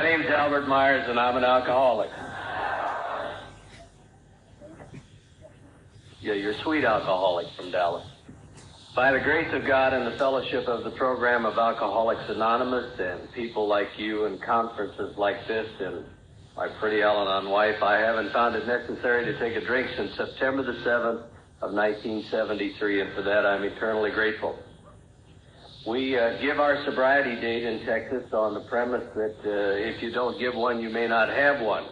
My name's Albert Myers, and I'm an alcoholic. Yeah, you're a sweet alcoholic from Dallas. By the grace of God and the fellowship of the program of Alcoholics Anonymous and people like you and conferences like this and my pretty Al-Anon wife, I haven't found it necessary to take a drink since September the 7th of 1973, and for that I'm eternally grateful. We uh, give our sobriety date in Texas on the premise that uh, if you don't give one, you may not have one.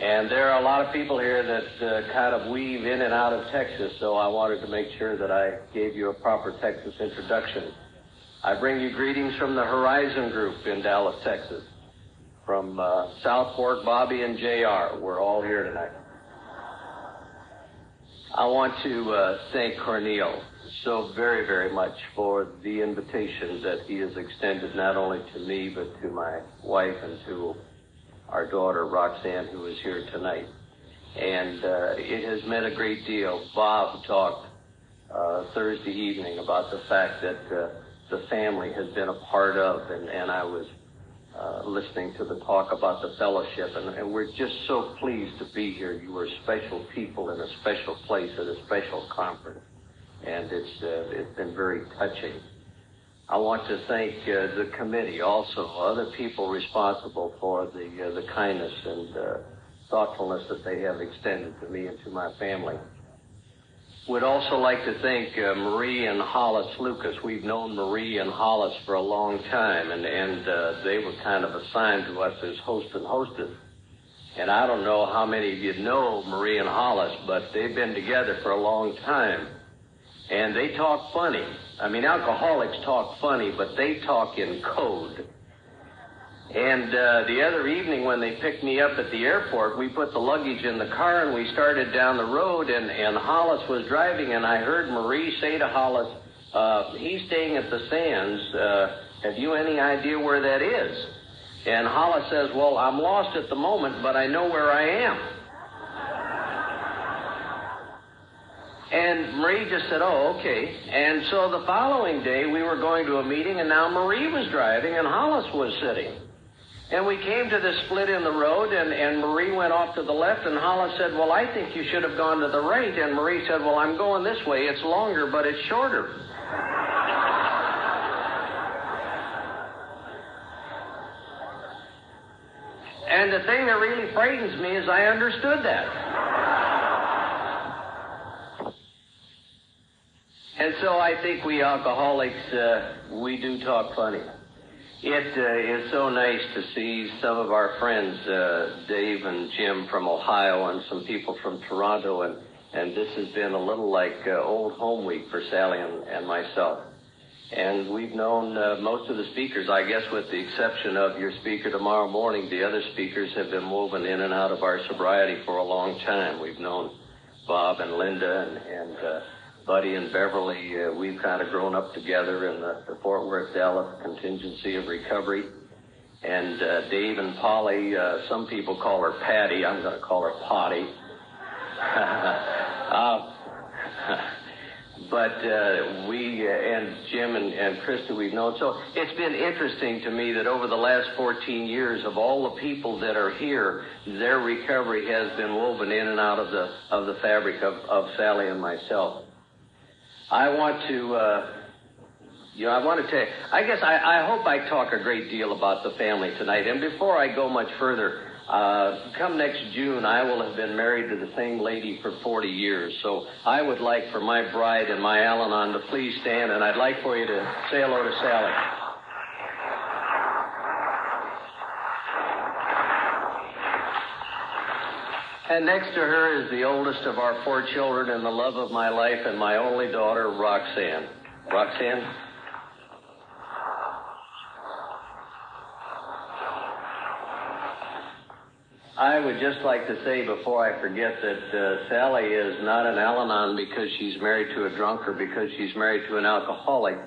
And there are a lot of people here that uh, kind of weave in and out of Texas, so I wanted to make sure that I gave you a proper Texas introduction. I bring you greetings from the Horizon Group in Dallas, Texas. From uh, South Fork, Bobby and JR. We're all here tonight. I want to uh, thank Cornel so very, very much for the invitation that he has extended not only to me, but to my wife and to our daughter, Roxanne, who is here tonight. And uh, it has meant a great deal. Bob talked uh, Thursday evening about the fact that uh, the family has been a part of, and, and I was uh, listening to the talk about the fellowship, and, and we're just so pleased to be here. You are special people in a special place at a special conference, and it's uh, it's been very touching. I want to thank uh, the committee, also other people responsible for the uh, the kindness and uh, thoughtfulness that they have extended to me and to my family. Would also like to thank uh, Marie and Hollis Lucas. We've known Marie and Hollis for a long time, and and uh, they were kind of assigned to us as host and hostess. And I don't know how many of you know Marie and Hollis, but they've been together for a long time and they talk funny. I mean, alcoholics talk funny, but they talk in code. And uh, the other evening when they picked me up at the airport, we put the luggage in the car and we started down the road, and, and Hollis was driving, and I heard Marie say to Hollis, uh, he's staying at the Sands. Uh, have you any idea where that is? And Hollis says, well, I'm lost at the moment, but I know where I am. And Marie just said, oh, okay. And so the following day, we were going to a meeting, and now Marie was driving, and Hollis was sitting. And we came to the split in the road, and, and Marie went off to the left, and Hollis said, well, I think you should have gone to the right. And Marie said, well, I'm going this way. It's longer, but it's shorter. and the thing that really frightens me is I understood that. And so I think we alcoholics, uh, we do talk funny. It uh, is so nice to see some of our friends, uh, Dave and Jim from Ohio, and some people from Toronto, and and this has been a little like uh, old home week for Sally and, and myself. And we've known uh, most of the speakers, I guess, with the exception of your speaker tomorrow morning. The other speakers have been woven in and out of our sobriety for a long time. We've known Bob and Linda and, and uh, Buddy and Beverly, uh, we've kind of grown up together in the, the Fort Worth Dallas contingency of recovery. And uh, Dave and Polly, uh, some people call her Patty. I'm going to call her Potty. uh, but uh, we uh, and Jim and, and Krista we've known. So it's been interesting to me that over the last 14 years, of all the people that are here, their recovery has been woven in and out of the of the fabric of, of Sally and myself. I want to, uh, you know, I want to tell you, I guess I, I hope I talk a great deal about the family tonight. And before I go much further, uh, come next June, I will have been married to the same lady for 40 years. So I would like for my bride and my Al Anon to please stand, and I'd like for you to say hello to Sally. And next to her is the oldest of our four children and the love of my life and my only daughter, Roxanne. Roxanne? I would just like to say before I forget that uh, Sally is not an Al Anon because she's married to a drunk or because she's married to an alcoholic.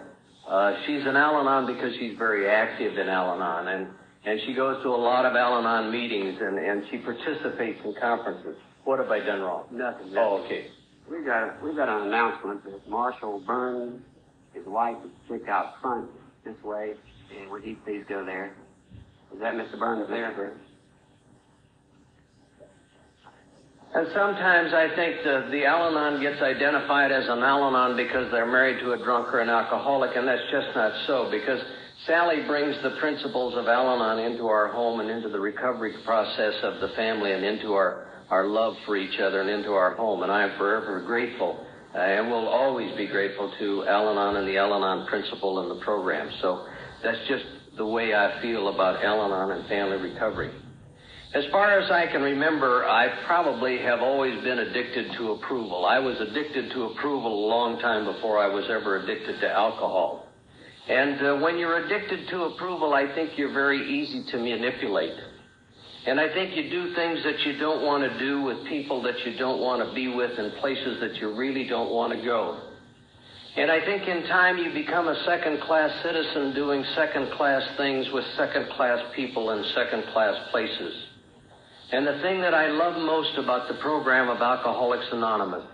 Uh, she's an Al Anon because she's very active in Al Anon. And and she goes to a lot of Al-Anon meetings and, and she participates in conferences. What have I done wrong? Nothing. Oh, okay. We got we got an announcement that Marshall Burns, his wife is sick out front this way, and would he please go there? Is that Mr. Burns there? And sometimes I think the, the Al-Anon gets identified as an Al-Anon because they're married to a drunk or an alcoholic, and that's just not so, because Sally brings the principles of Al-Anon into our home and into the recovery process of the family and into our, our love for each other and into our home, and I am forever grateful and will always be grateful to Al-Anon and the Al-Anon principle and the program. So that's just the way I feel about Al-Anon and family recovery. As far as I can remember, I probably have always been addicted to approval. I was addicted to approval a long time before I was ever addicted to alcohol. And uh, when you're addicted to approval, I think you're very easy to manipulate. And I think you do things that you don't want to do with people that you don't want to be with in places that you really don't want to go. And I think in time you become a second class citizen doing second class things with second class people in second class places. And the thing that I love most about the program of Alcoholics Anonymous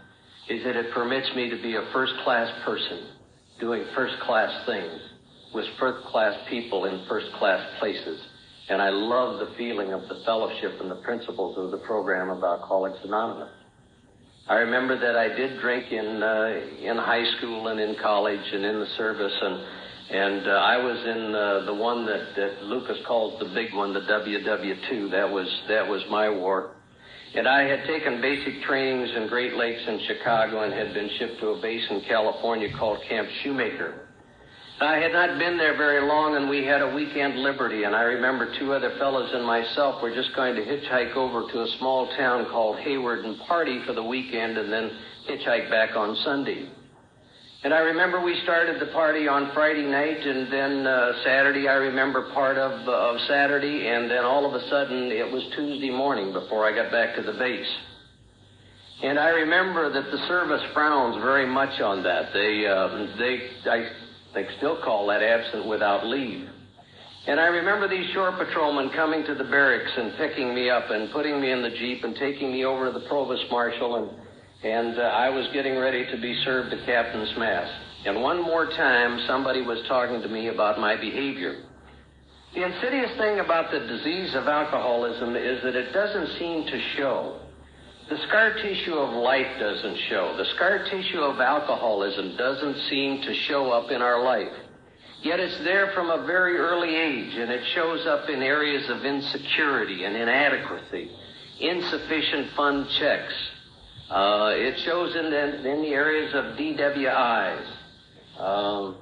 is that it permits me to be a first class person doing first class things with first class people in first class places. And I love the feeling of the fellowship and the principles of the program of Alcoholics Anonymous. I remember that I did drink in uh, in high school and in college and in the service and and uh, I was in uh, the one that, that Lucas calls the big one, the WW2. That was that was my war. And I had taken basic trainings in Great Lakes in Chicago and had been shipped to a base in California called Camp Shoemaker. I had not been there very long, and we had a weekend liberty. And I remember two other fellows and myself were just going to hitchhike over to a small town called Hayward and party for the weekend, and then hitchhike back on Sunday. And I remember we started the party on Friday night, and then uh, Saturday I remember part of uh, of Saturday, and then all of a sudden it was Tuesday morning before I got back to the base. And I remember that the service frowns very much on that. They uh, they I they still call that absent without leave. And I remember these shore patrolmen coming to the barracks and picking me up and putting me in the jeep and taking me over to the provost marshal and and uh, I was getting ready to be served a captain's mast. And one more time, somebody was talking to me about my behavior. The insidious thing about the disease of alcoholism is that it doesn't seem to show. The scar tissue of life doesn't show. The scar tissue of alcoholism doesn't seem to show up in our life. Yet it's there from a very early age, and it shows up in areas of insecurity and inadequacy, insufficient fund checks, uh, it shows in the, in the areas of DWIs, um,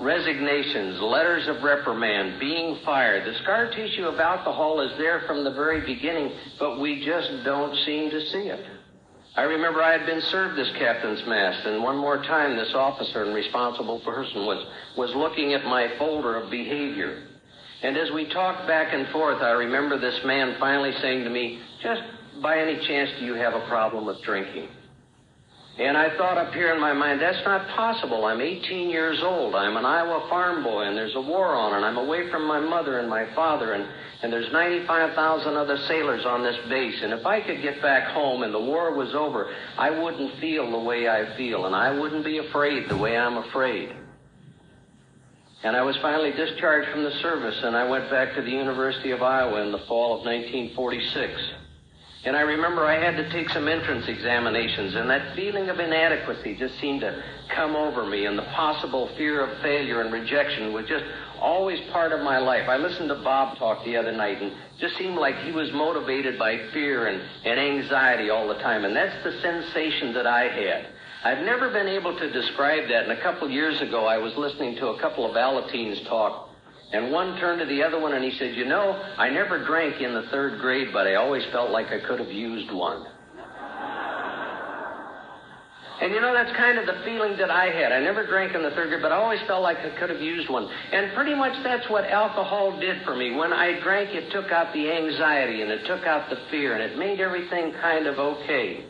resignations, letters of reprimand, being fired. The scar tissue of alcohol is there from the very beginning, but we just don't seem to see it. I remember I had been served this captain's mast, and one more time this officer and responsible person was, was looking at my folder of behavior. And as we talked back and forth, I remember this man finally saying to me, just by any chance do you have a problem with drinking? And I thought up here in my mind, that's not possible. I'm 18 years old. I'm an Iowa farm boy, and there's a war on, and I'm away from my mother and my father, and, and there's 95,000 other sailors on this base. And if I could get back home and the war was over, I wouldn't feel the way I feel, and I wouldn't be afraid the way I'm afraid. And I was finally discharged from the service, and I went back to the University of Iowa in the fall of 1946. And I remember I had to take some entrance examinations, and that feeling of inadequacy just seemed to come over me, and the possible fear of failure and rejection was just always part of my life. I listened to Bob talk the other night, and just seemed like he was motivated by fear and, and anxiety all the time, and that's the sensation that I had. I've never been able to describe that, and a couple years ago I was listening to a couple of Alateens talk and one turned to the other one and he said, You know, I never drank in the third grade, but I always felt like I could have used one. And you know, that's kind of the feeling that I had. I never drank in the third grade, but I always felt like I could have used one. And pretty much that's what alcohol did for me. When I drank, it took out the anxiety and it took out the fear and it made everything kind of okay.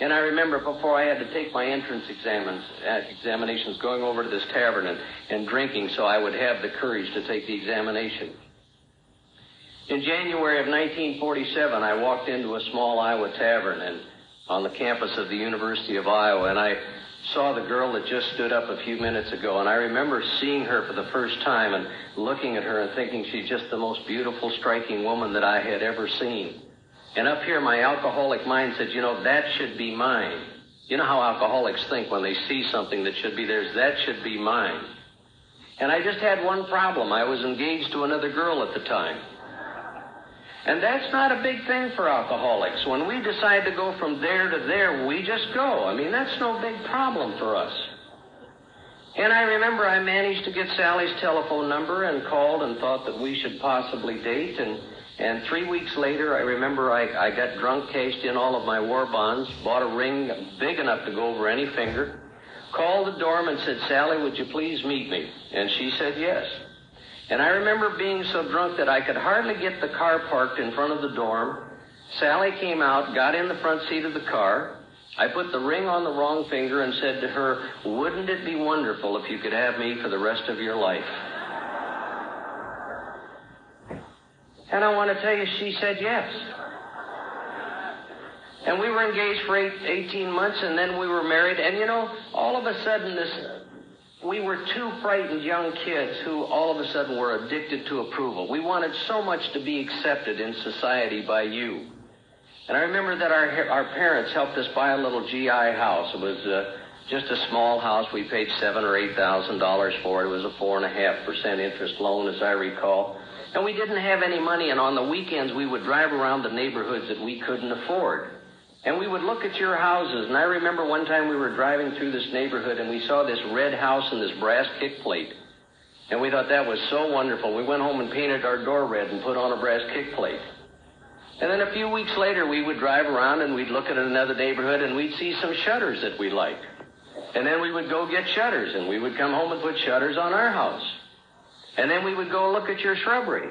And I remember before I had to take my entrance examines, uh, examinations, going over to this tavern and, and drinking so I would have the courage to take the examination. In January of 1947, I walked into a small Iowa tavern and on the campus of the University of Iowa, and I saw the girl that just stood up a few minutes ago, and I remember seeing her for the first time and looking at her and thinking she's just the most beautiful, striking woman that I had ever seen. And up here, my alcoholic mind said, you know, that should be mine. You know how alcoholics think when they see something that should be theirs, that should be mine. And I just had one problem. I was engaged to another girl at the time. And that's not a big thing for alcoholics. When we decide to go from there to there, we just go. I mean, that's no big problem for us. And I remember I managed to get Sally's telephone number and called and thought that we should possibly date. And, and three weeks later, I remember I, I got drunk, cashed in all of my war bonds, bought a ring big enough to go over any finger, called the dorm and said, Sally, would you please meet me? And she said yes. And I remember being so drunk that I could hardly get the car parked in front of the dorm. Sally came out, got in the front seat of the car. I put the ring on the wrong finger and said to her, Wouldn't it be wonderful if you could have me for the rest of your life? And I want to tell you, she said yes. And we were engaged for eight, 18 months, and then we were married. And you know, all of a sudden, this we were two frightened young kids who all of a sudden were addicted to approval. We wanted so much to be accepted in society by you. And I remember that our, our parents helped us buy a little GI house. It was uh, just a small house. We paid seven or eight thousand dollars for it. It was a four and a half percent interest loan, as I recall. And we didn't have any money, and on the weekends we would drive around the neighborhoods that we couldn't afford. And we would look at your houses. And I remember one time we were driving through this neighborhood and we saw this red house and this brass kick plate. And we thought that was so wonderful. We went home and painted our door red and put on a brass kick plate. And then a few weeks later, we would drive around and we'd look at another neighborhood and we'd see some shutters that we liked. And then we would go get shutters and we would come home and put shutters on our house. And then we would go look at your shrubbery.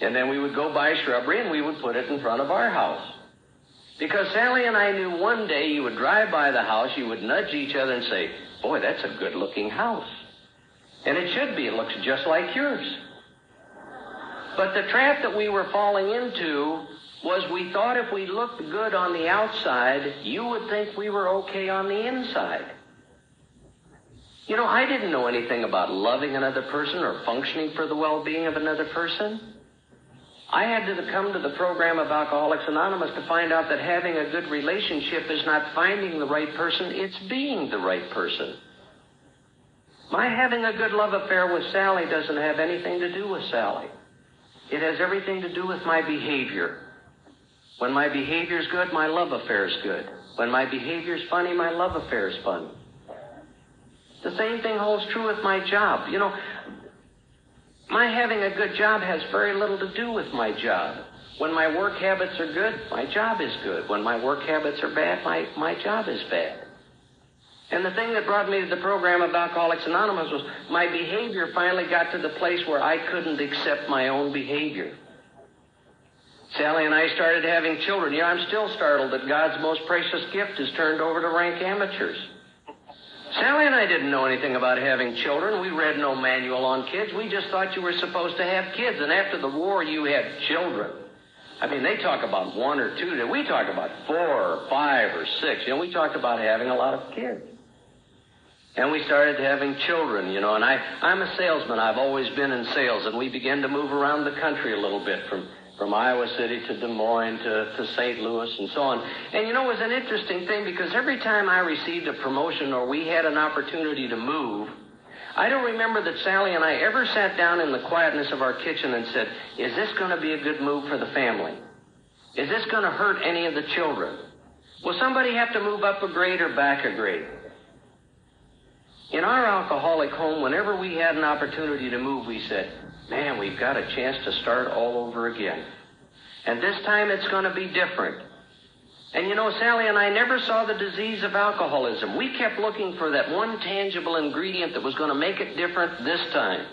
And then we would go buy shrubbery and we would put it in front of our house. Because Sally and I knew one day you would drive by the house, you would nudge each other and say, Boy, that's a good looking house. And it should be. It looks just like yours. But the trap that we were falling into was we thought if we looked good on the outside, you would think we were okay on the inside. You know, I didn't know anything about loving another person or functioning for the well being of another person. I had to come to the program of Alcoholics Anonymous to find out that having a good relationship is not finding the right person, it's being the right person. My having a good love affair with Sally doesn't have anything to do with Sally. It has everything to do with my behavior. When my behavior's good, my love affair's good. When my behavior's funny, my love affair's funny. The same thing holds true with my job. You know, my having a good job has very little to do with my job. When my work habits are good, my job is good. When my work habits are bad, my, my job is bad. And the thing that brought me to the program of Alcoholics Anonymous was my behavior finally got to the place where I couldn't accept my own behavior. Sally and I started having children. You know, I'm still startled that God's most precious gift is turned over to rank amateurs. Sally and I didn't know anything about having children. We read no manual on kids. We just thought you were supposed to have kids. And after the war, you had children. I mean, they talk about one or two. We talk about four or five or six. You know, we talked about having a lot of kids. And we started having children, you know, and I, I'm a salesman. I've always been in sales, and we began to move around the country a little bit from from Iowa City to Des Moines to, to St. Louis and so on. And you know, it was an interesting thing because every time I received a promotion or we had an opportunity to move, I don't remember that Sally and I ever sat down in the quietness of our kitchen and said, Is this going to be a good move for the family? Is this going to hurt any of the children? Will somebody have to move up a grade or back a grade? In our alcoholic home, whenever we had an opportunity to move, we said, man, we've got a chance to start all over again. And this time it's going to be different. And you know, Sally and I never saw the disease of alcoholism. We kept looking for that one tangible ingredient that was going to make it different this time.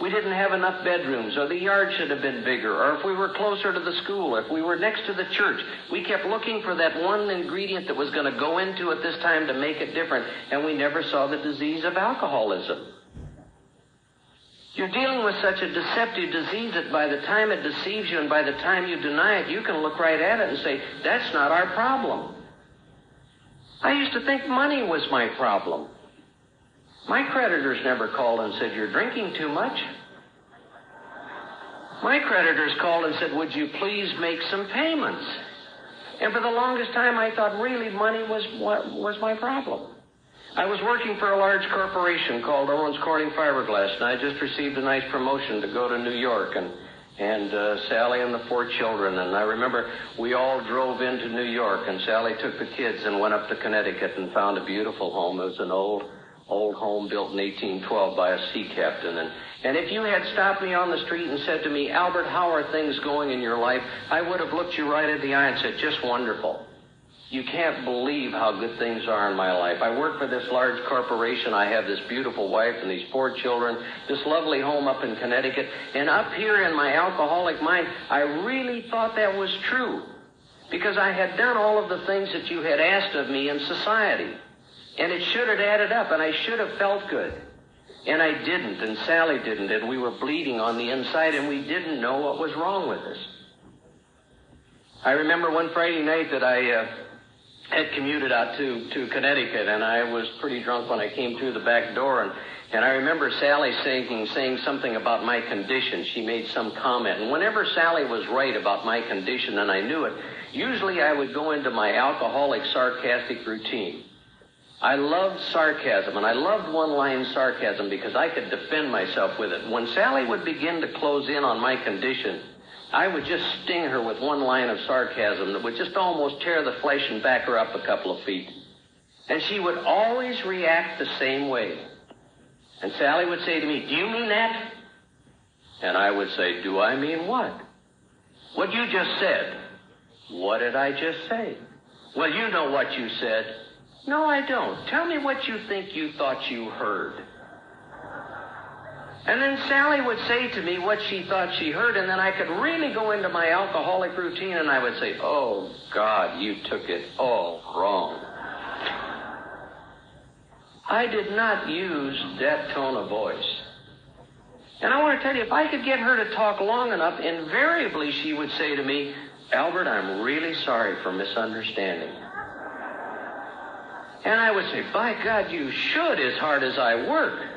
We didn't have enough bedrooms, or the yard should have been bigger, or if we were closer to the school, if we were next to the church. We kept looking for that one ingredient that was going to go into it this time to make it different, and we never saw the disease of alcoholism. You're dealing with such a deceptive disease that by the time it deceives you and by the time you deny it, you can look right at it and say, that's not our problem. I used to think money was my problem. My creditors never called and said, You're drinking too much. My creditors called and said, Would you please make some payments? And for the longest time, I thought really money was what was my problem. I was working for a large corporation called Owens Corning Fiberglass, and I just received a nice promotion to go to New York and and uh, Sally and the four children. And I remember we all drove into New York, and Sally took the kids and went up to Connecticut and found a beautiful home. It was an old, old home built in 1812 by a sea captain. And, and if you had stopped me on the street and said to me, Albert, how are things going in your life? I would have looked you right in the eye and said, just wonderful. You can't believe how good things are in my life. I work for this large corporation. I have this beautiful wife and these four children, this lovely home up in Connecticut. And up here in my alcoholic mind, I really thought that was true. Because I had done all of the things that you had asked of me in society. And it should have added up, and I should have felt good. And I didn't, and Sally didn't, and we were bleeding on the inside, and we didn't know what was wrong with us. I remember one Friday night that I uh, had commuted out to, to Connecticut, and I was pretty drunk when I came through the back door. And, and I remember Sally saying, saying something about my condition. She made some comment. And whenever Sally was right about my condition, and I knew it, usually I would go into my alcoholic sarcastic routine. I loved sarcasm, and I loved one line sarcasm because I could defend myself with it. When Sally would begin to close in on my condition, I would just sting her with one line of sarcasm that would just almost tear the flesh and back her up a couple of feet. And she would always react the same way. And Sally would say to me, Do you mean that? And I would say, Do I mean what? What you just said. What did I just say? Well, you know what you said. No, I don't. Tell me what you think you thought you heard. And then Sally would say to me what she thought she heard, and then I could really go into my alcoholic routine and I would say, Oh, God, you took it all wrong. I did not use that tone of voice. And I want to tell you, if I could get her to talk long enough, invariably she would say to me, Albert, I'm really sorry for misunderstanding. And I would say, By God, you should as hard as I work.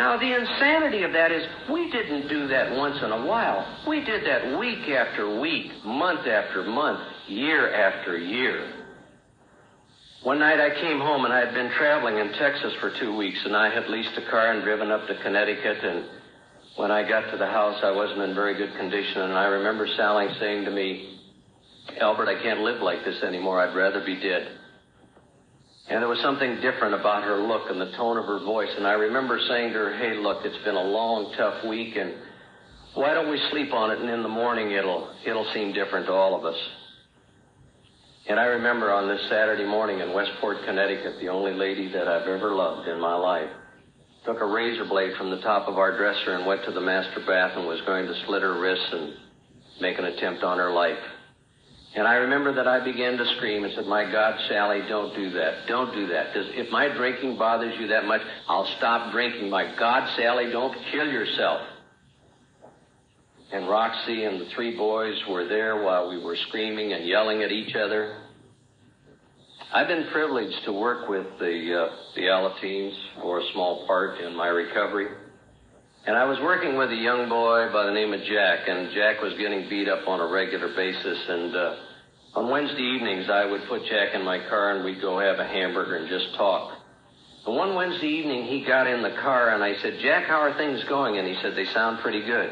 Now, the insanity of that is we didn't do that once in a while. We did that week after week, month after month, year after year. One night I came home and I had been traveling in Texas for two weeks and I had leased a car and driven up to Connecticut and when I got to the house I wasn't in very good condition and I remember Sally saying to me, Albert, I can't live like this anymore. I'd rather be dead. And there was something different about her look and the tone of her voice. And I remember saying to her, hey, look, it's been a long, tough week, and why don't we sleep on it, and in the morning it'll, it'll seem different to all of us. And I remember on this Saturday morning in Westport, Connecticut, the only lady that I've ever loved in my life took a razor blade from the top of our dresser and went to the master bath and was going to slit her wrists and make an attempt on her life. And I remember that I began to scream and said, My God, Sally, don't do that. Don't do that. Because if my drinking bothers you that much, I'll stop drinking. My God, Sally, don't kill yourself. And Roxy and the three boys were there while we were screaming and yelling at each other. I've been privileged to work with the, uh, the Alateens for a small part in my recovery. And I was working with a young boy by the name of Jack, and Jack was getting beat up on a regular basis. And uh, on Wednesday evenings, I would put Jack in my car and we'd go have a hamburger and just talk. And one Wednesday evening, he got in the car and I said, Jack, how are things going? And he said, they sound pretty good.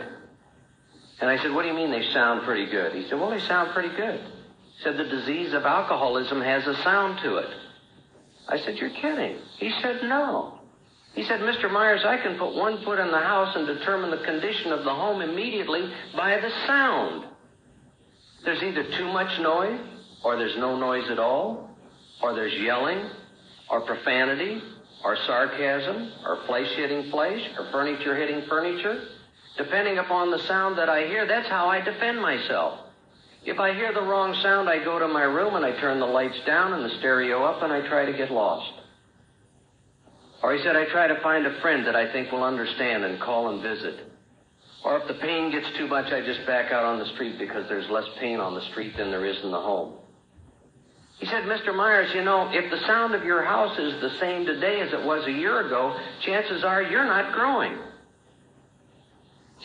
And I said, what do you mean they sound pretty good? He said, well, they sound pretty good. He said, the disease of alcoholism has a sound to it. I said, you're kidding. He said, no. He said, Mr. Myers, I can put one foot in the house and determine the condition of the home immediately by the sound. There's either too much noise, or there's no noise at all, or there's yelling, or profanity, or sarcasm, or flesh hitting flesh, or furniture hitting furniture. Depending upon the sound that I hear, that's how I defend myself. If I hear the wrong sound, I go to my room and I turn the lights down and the stereo up and I try to get lost. Or he said, I try to find a friend that I think will understand and call and visit. Or if the pain gets too much, I just back out on the street because there's less pain on the street than there is in the home. He said, Mr. Myers, you know, if the sound of your house is the same today as it was a year ago, chances are you're not growing.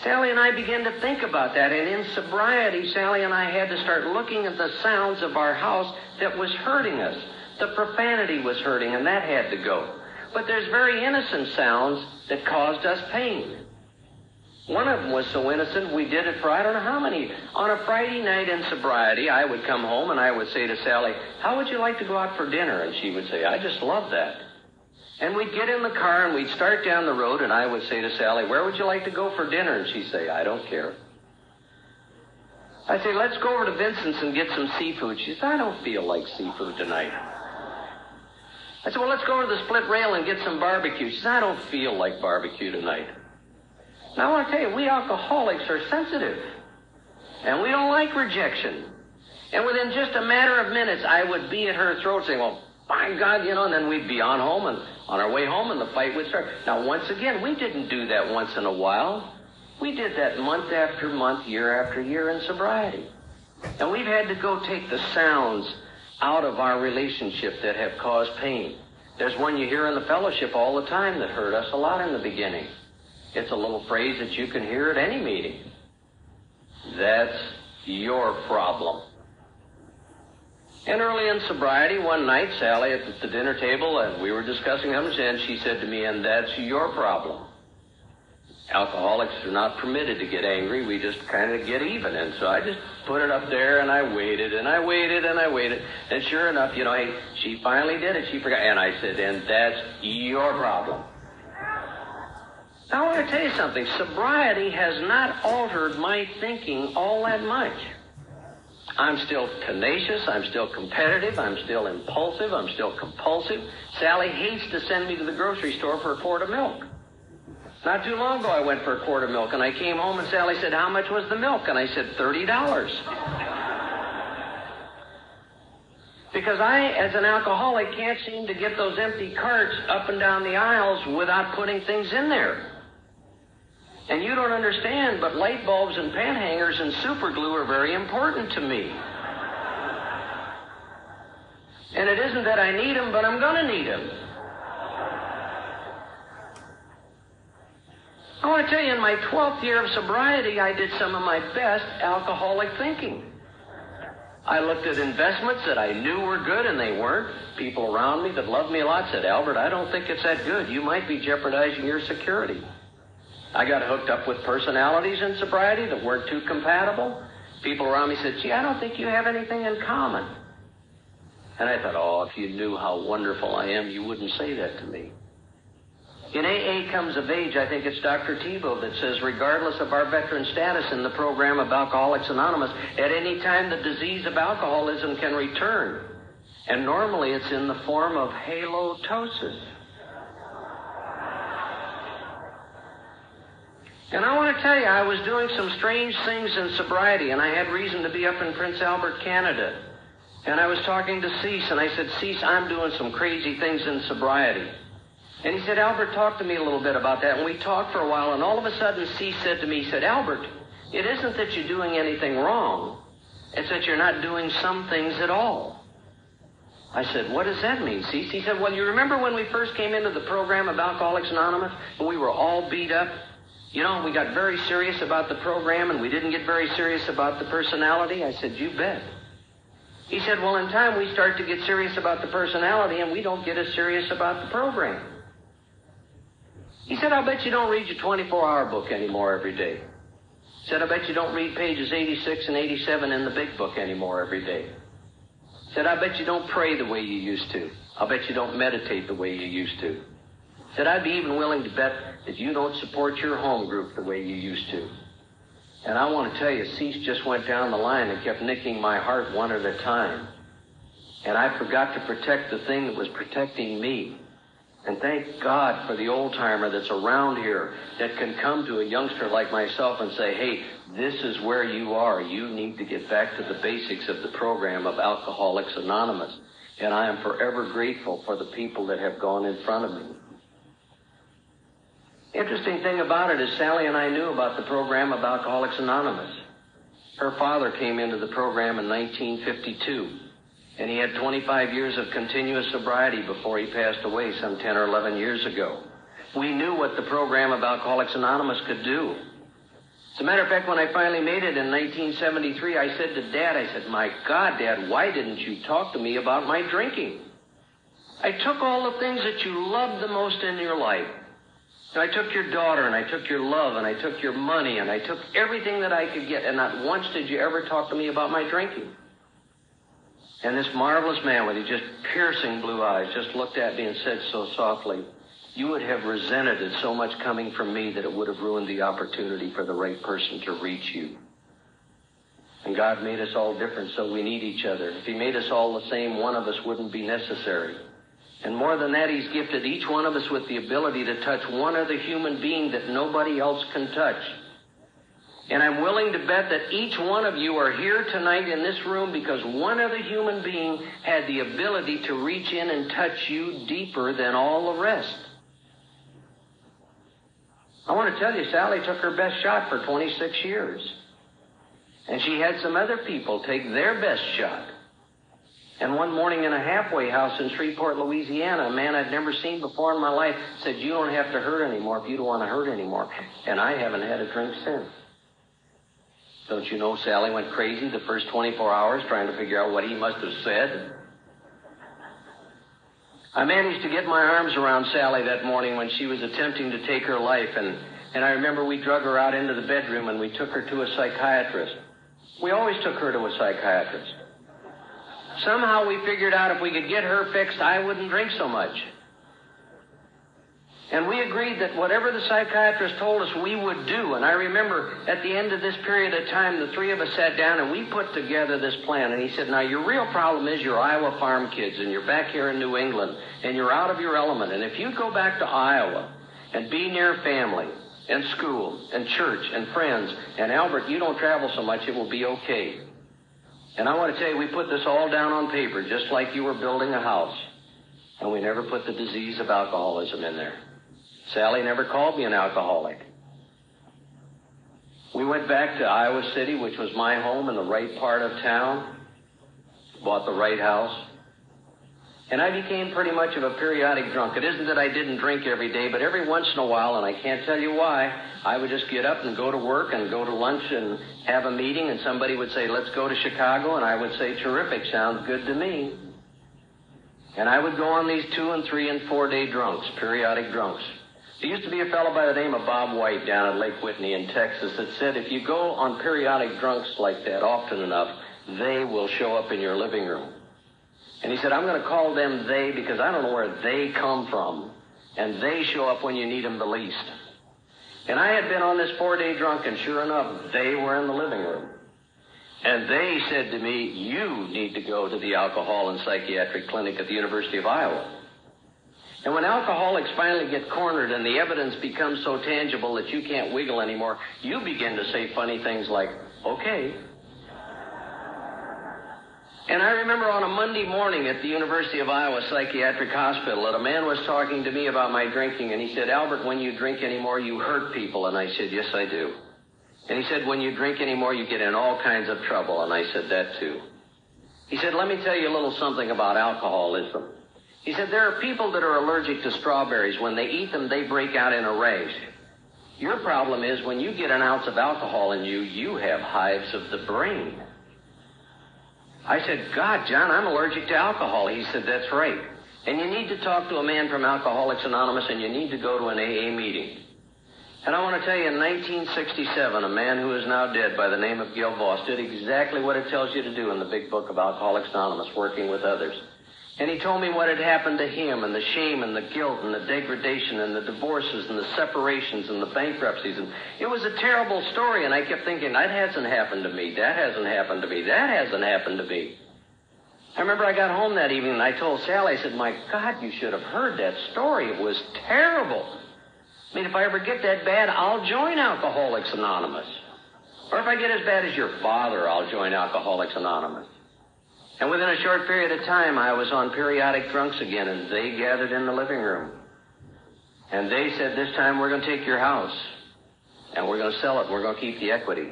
Sally and I began to think about that, and in sobriety, Sally and I had to start looking at the sounds of our house that was hurting us. The profanity was hurting, and that had to go. But there's very innocent sounds that caused us pain. One of them was so innocent, we did it for I don't know how many. On a Friday night in sobriety, I would come home and I would say to Sally, How would you like to go out for dinner? And she would say, I just love that. And we'd get in the car and we'd start down the road, and I would say to Sally, Where would you like to go for dinner? And she'd say, I don't care. I'd say, Let's go over to Vincent's and get some seafood. She said, I don't feel like seafood tonight. I said, Well, let's go to the split rail and get some barbecue. She said, I don't feel like barbecue tonight. Now, I want to tell you, we alcoholics are sensitive. And we don't like rejection. And within just a matter of minutes, I would be at her throat saying, Well, by God, you know, and then we'd be on home and on our way home and the fight would start. Now, once again, we didn't do that once in a while. We did that month after month, year after year in sobriety. And we've had to go take the sounds out of our relationship that have caused pain. There's one you hear in the fellowship all the time that hurt us a lot in the beginning. It's a little phrase that you can hear at any meeting. That's your problem. And early in sobriety, one night, Sally at the dinner table, and we were discussing them, and she said to me, and that's your problem. Alcoholics are not permitted to get angry. We just kind of get even. And so I just put it up there, and I waited, and I waited, and I waited. And sure enough, you know, she finally did it. She forgot. And I said, and that's your problem. Now, I want to tell you something. Sobriety has not altered my thinking all that much. I'm still tenacious. I'm still competitive. I'm still impulsive. I'm still compulsive. Sally hates to send me to the grocery store for a quart of milk. Not too long ago, I went for a quart of milk, and I came home, and Sally said, How much was the milk? And I said, $30. Because I, as an alcoholic, can't seem to get those empty carts up and down the aisles without putting things in there. And you don't understand, but light bulbs and pen hangers and super glue are very important to me. And it isn't that I need them, but I'm going to need them. Oh, I want to tell you, in my 12th year of sobriety, I did some of my best alcoholic thinking. I looked at investments that I knew were good and they weren't. People around me that loved me a lot said, Albert, I don't think it's that good. You might be jeopardizing your security. I got hooked up with personalities in sobriety that weren't too compatible. People around me said, gee, I don't think you have anything in common. And I thought, oh, if you knew how wonderful I am, you wouldn't say that to me. In AA Comes of Age, I think it's Dr. Tiebout that says, regardless of our veteran status in the program of Alcoholics Anonymous, at any time the disease of alcoholism can return. And normally it's in the form of halotosis. And I want to tell you, I was doing some strange things in sobriety, and I had reason to be up in Prince Albert, Canada. And I was talking to Cease, and I said, Cease, I'm doing some crazy things in sobriety. And he said, Albert, talk to me a little bit about that. And we talked for a while, and all of a sudden, C said to me, he said, Albert, it isn't that you're doing anything wrong. It's that you're not doing some things at all. I said, what does that mean, Cease? He said, well, you remember when we first came into the program of Alcoholics Anonymous, and we were all beat up? You know, we got very serious about the program and we didn't get very serious about the personality. I said, You bet. He said, Well, in time we start to get serious about the personality and we don't get as serious about the program. He said, I bet you don't read your 24 hour book anymore every day. He said, I bet you don't read pages 86 and 87 in the big book anymore every day. He said, I bet you don't pray the way you used to. I bet you don't meditate the way you used to. He said, I'd be even willing to bet that you don't support your home group the way you used to. And I want to tell you, Cease just went down the line and kept nicking my heart one at a time. And I forgot to protect the thing that was protecting me. And thank God for the old timer that's around here that can come to a youngster like myself and say, hey, this is where you are. You need to get back to the basics of the program of Alcoholics Anonymous. And I am forever grateful for the people that have gone in front of me. Interesting thing about it is Sally and I knew about the program of Alcoholics Anonymous. Her father came into the program in 1952. And he had 25 years of continuous sobriety before he passed away some 10 or 11 years ago. We knew what the program of Alcoholics Anonymous could do. As a matter of fact, when I finally made it in 1973, I said to Dad, I said, My God, Dad, why didn't you talk to me about my drinking? I took all the things that you loved the most in your life. And I took your daughter, and I took your love, and I took your money, and I took everything that I could get, and not once did you ever talk to me about my drinking. And this marvelous man with his just piercing blue eyes just looked at me and said so softly, you would have resented it so much coming from me that it would have ruined the opportunity for the right person to reach you. And God made us all different, so we need each other. If He made us all the same, one of us wouldn't be necessary. And more than that, He's gifted each one of us with the ability to touch one other human being that nobody else can touch. And I'm willing to bet that each one of you are here tonight in this room because one other human being had the ability to reach in and touch you deeper than all the rest. I want to tell you, Sally took her best shot for 26 years. And she had some other people take their best shot. And one morning in a halfway house in Shreveport, Louisiana, a man I'd never seen before in my life said, You don't have to hurt anymore if you don't want to hurt anymore. And I haven't had a drink since. Don't you know Sally went crazy the first 24 hours trying to figure out what he must have said? I managed to get my arms around Sally that morning when she was attempting to take her life, and, and I remember we drug her out into the bedroom and we took her to a psychiatrist. We always took her to a psychiatrist. Somehow we figured out if we could get her fixed, I wouldn't drink so much. And we agreed that whatever the psychiatrist told us we would do. And I remember at the end of this period of time, the three of us sat down and we put together this plan. And he said, Now, your real problem is you're Iowa farm kids and you're back here in New England and you're out of your element. And if you go back to Iowa and be near family and school and church and friends, and Albert, you don't travel so much, it will be okay. And I want to tell you, we put this all down on paper, just like you were building a house. And we never put the disease of alcoholism in there. Sally never called me an alcoholic. We went back to Iowa City, which was my home in the right part of town, bought the right house, and I became pretty much of a periodic drunk. It isn't that I didn't drink every day, but every once in a while, and I can't tell you why, I would just get up and go to work and go to lunch and have a meeting, and somebody would say, Let's go to Chicago, and I would say, Terrific, sounds good to me. And I would go on these two and three and four day drunks, periodic drunks. There used to be a fellow by the name of Bob White down at Lake Whitney in Texas that said if you go on periodic drunks like that often enough, they will show up in your living room. And he said, I'm going to call them they because I don't know where they come from. And they show up when you need them the least. And I had been on this four day drunk, and sure enough, they were in the living room. And they said to me, You need to go to the alcohol and psychiatric clinic at the University of Iowa. And when alcoholics finally get cornered and the evidence becomes so tangible that you can't wiggle anymore, you begin to say funny things like, okay. And I remember on a Monday morning at the University of Iowa Psychiatric Hospital that a man was talking to me about my drinking, and he said, Albert, when you drink anymore, you hurt people. And I said, yes, I do. And he said, when you drink anymore, you get in all kinds of trouble. And I said, that too. He said, let me tell you a little something about alcoholism. He said, There are people that are allergic to strawberries. When they eat them, they break out in a rash. Your problem is when you get an ounce of alcohol in you, you have hives of the brain. I said, God, John, I'm allergic to alcohol. He said, That's right. And you need to talk to a man from Alcoholics Anonymous and you need to go to an AA meeting. And I want to tell you, in 1967, a man who is now dead by the name of Gil Voss did exactly what it tells you to do in the big book of Alcoholics Anonymous, working with others. And he told me what had happened to him and the shame and the guilt and the degradation and the divorces and the separations and the bankruptcies. And it was a terrible story. And I kept thinking, that hasn't happened to me. That hasn't happened to me. That hasn't happened to me. I remember I got home that evening and I told Sally, I said, my God, you should have heard that story. It was terrible. I mean, if I ever get that bad, I'll join Alcoholics Anonymous. Or if I get as bad as your father, I'll join Alcoholics Anonymous. And within a short period of time, I was on periodic drunks again, and they gathered in the living room. And they said, This time we're going to take your house, and we're going to sell it, and we're going to keep the equity.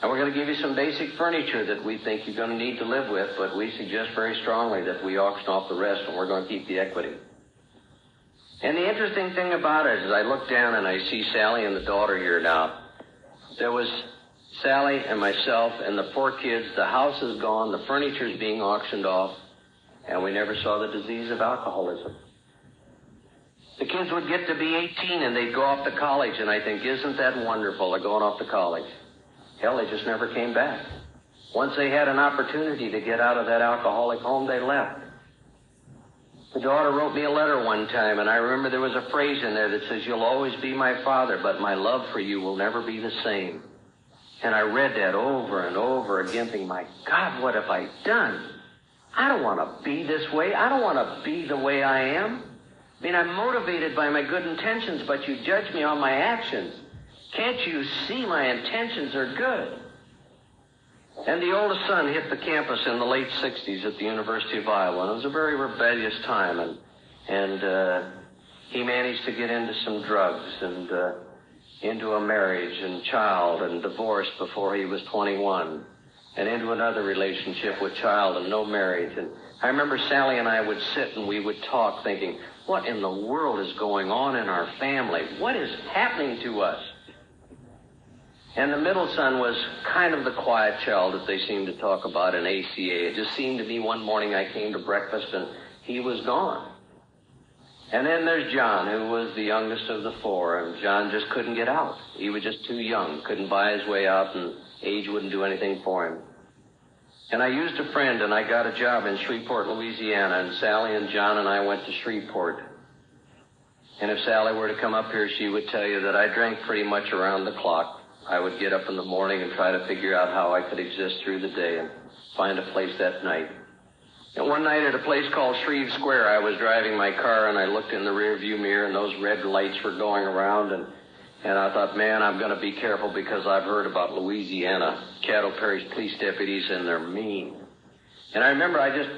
And we're going to give you some basic furniture that we think you're going to need to live with, but we suggest very strongly that we auction off the rest and we're going to keep the equity. And the interesting thing about it is I look down and I see Sally and the daughter here now. There was Sally and myself and the four kids. The house is gone. The furniture is being auctioned off. And we never saw the disease of alcoholism. The kids would get to be 18 and they'd go off to college. And I think, isn't that wonderful? They're going off to college. Hell, they just never came back. Once they had an opportunity to get out of that alcoholic home, they left. The daughter wrote me a letter one time, and I remember there was a phrase in there that says, You'll always be my father, but my love for you will never be the same. And I read that over and over again, thinking, My God, what have I done? I don't want to be this way. I don't want to be the way I am. I mean, I'm motivated by my good intentions, but you judge me on my actions. Can't you see my intentions are good? And the oldest son hit the campus in the late 60s at the University of Iowa. And it was a very rebellious time. And, and uh, he managed to get into some drugs and uh, into a marriage and child and divorce before he was 21. And into another relationship with child and no marriage. And I remember Sally and I would sit and we would talk thinking, what in the world is going on in our family? What is happening to us? And the middle son was kind of the quiet child that they seemed to talk about in ACA. It just seemed to me one morning I came to breakfast and he was gone. And then there's John, who was the youngest of the four, and John just couldn't get out. He was just too young, couldn't buy his way out, and age wouldn't do anything for him. And I used a friend, and I got a job in Shreveport, Louisiana, and Sally and John and I went to Shreveport. And if Sally were to come up here, she would tell you that I drank pretty much around the clock. I would get up in the morning and try to figure out how I could exist through the day and find a place that night. One night at a place called Shreve Square, I was driving my car and I looked in the rear view mirror and those red lights were going around and and I thought, man, I'm going to be careful because I've heard about Louisiana Caddo Parish police deputies and they're mean. And I remember I just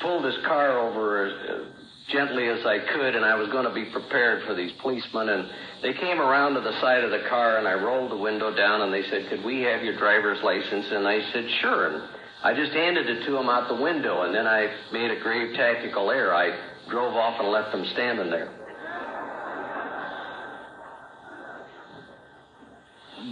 pulled this car over as gently as I could and I was going to be prepared for these policemen and they came around to the side of the car and I rolled the window down and they said, could we have your driver's license? And I said, sure. And I just handed it to them out the window and then I made a grave tactical error. I drove off and left them standing there.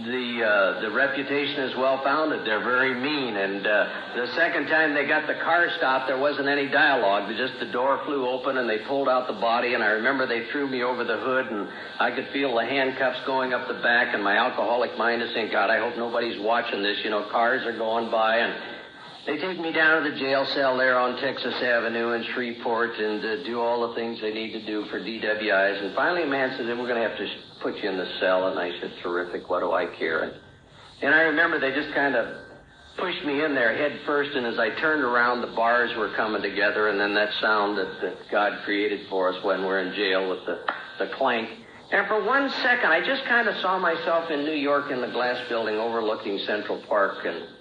the uh, the reputation is well founded. They're very mean, and uh, the second time they got the car stopped, there wasn't any dialogue. Just the door flew open, and they pulled out the body. And I remember they threw me over the hood, and I could feel the handcuffs going up the back. And my alcoholic mind is saying, "God, I hope nobody's watching this. You know, cars are going by, and they take me down to the jail cell there on Texas Avenue in Shreveport and uh, do all the things they need to do for DWIs. And finally, a man said, we're going to have to put you in the cell. And I said, terrific, what do I care? And, and I remember they just kind of pushed me in there head first. And as I turned around, the bars were coming together. And then that sound that, that God created for us when we're in jail with the, the clank. And for one second, I just kind of saw myself in New York in the glass building overlooking Central Park and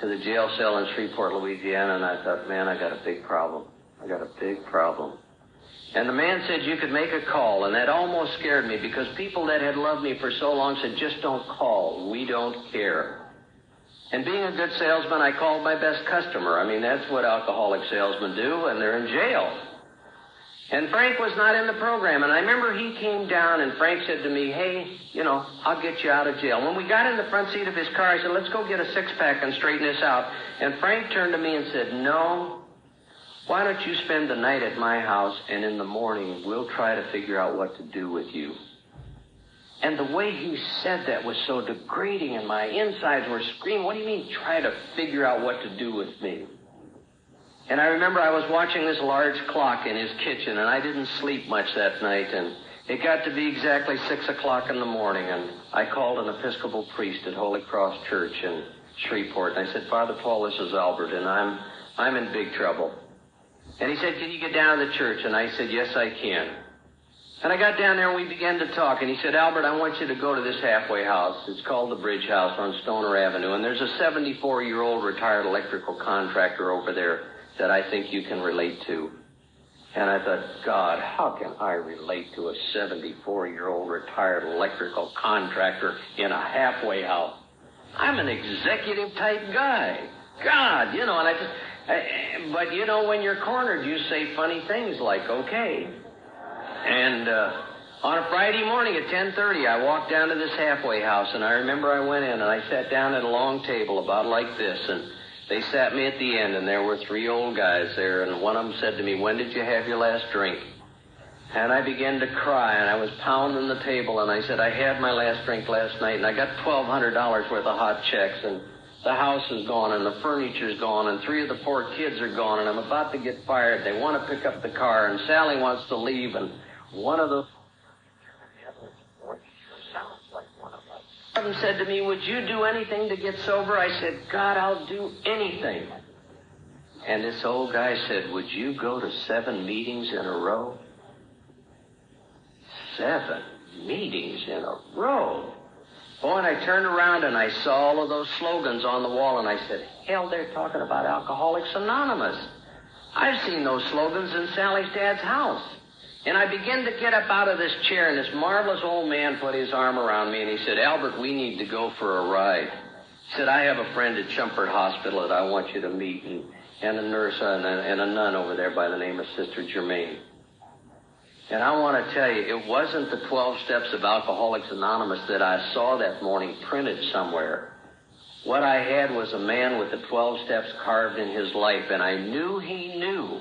to the jail cell in Shreveport, Louisiana, and I thought, man, I got a big problem. I got a big problem. And the man said you could make a call, and that almost scared me because people that had loved me for so long said, just don't call. We don't care. And being a good salesman, I called my best customer. I mean, that's what alcoholic salesmen do, and they're in jail. And Frank was not in the program. And I remember he came down and Frank said to me, hey, you know, I'll get you out of jail. When we got in the front seat of his car, I said, let's go get a six pack and straighten this out. And Frank turned to me and said, no, why don't you spend the night at my house and in the morning we'll try to figure out what to do with you. And the way he said that was so degrading and my insides were screaming, what do you mean try to figure out what to do with me? And I remember I was watching this large clock in his kitchen, and I didn't sleep much that night. And it got to be exactly six o'clock in the morning, and I called an Episcopal priest at Holy Cross Church in Shreveport, and I said, Father Paul, this is Albert, and I'm I'm in big trouble. And he said, Can you get down to the church? And I said, Yes, I can. And I got down there and we began to talk. And he said, Albert, I want you to go to this halfway house. It's called the Bridge House on Stoner Avenue. And there's a 74 year old retired electrical contractor over there that I think you can relate to. And I thought, God, how can I relate to a 74 year old retired electrical contractor in a halfway house? I'm an executive type guy. God, you know, and I just, I, but you know, when you're cornered, you say funny things like, okay. And, uh, on a Friday morning at 10:30, I walked down to this halfway house, and I remember I went in and I sat down at a long table about like this, and they sat me at the end, and there were three old guys there, and one of them said to me, "When did you have your last drink?" And I began to cry, and I was pounding the table, and I said, "I had my last drink last night, and I got $1,200 worth of hot checks, and the house is gone, and the furniture's gone, and three of the four kids are gone, and I'm about to get fired. They want to pick up the car, and Sally wants to leave, and one of the One said to me, Would you do anything to get sober? I said, God, I'll do anything. And this old guy said, Would you go to seven meetings in a row? Seven meetings in a row. Oh, and I turned around and I saw all of those slogans on the wall and I said, Hell, they're talking about Alcoholics Anonymous. I've seen those slogans in Sally's dad's house. And I began to get up out of this chair, and this marvelous old man put his arm around me, and he said, Albert, we need to go for a ride. He said, I have a friend at Schumpert Hospital that I want you to meet, and, and a nurse and a, and a nun over there by the name of Sister Germaine. And I want to tell you, it wasn't the 12 steps of Alcoholics Anonymous that I saw that morning printed somewhere. What I had was a man with the 12 steps carved in his life, and I knew he knew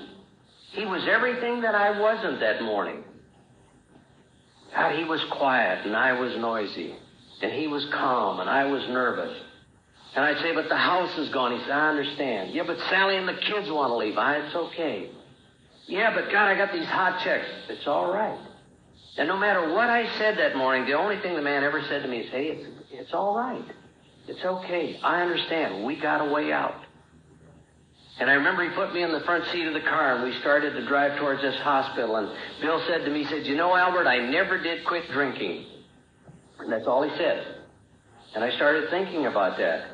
he was everything that I wasn't that morning. God, he was quiet and I was noisy. And he was calm and I was nervous. And I'd say, but the house is gone. He said, I understand. Yeah, but Sally and the kids want to leave. I, it's okay. Yeah, but God, I got these hot checks. It's all right. And no matter what I said that morning, the only thing the man ever said to me is, hey, it's, it's all right. It's okay. I understand. We got a way out. And I remember he put me in the front seat of the car and we started to drive towards this hospital. And Bill said to me, he said, You know, Albert, I never did quit drinking. And that's all he said. And I started thinking about that.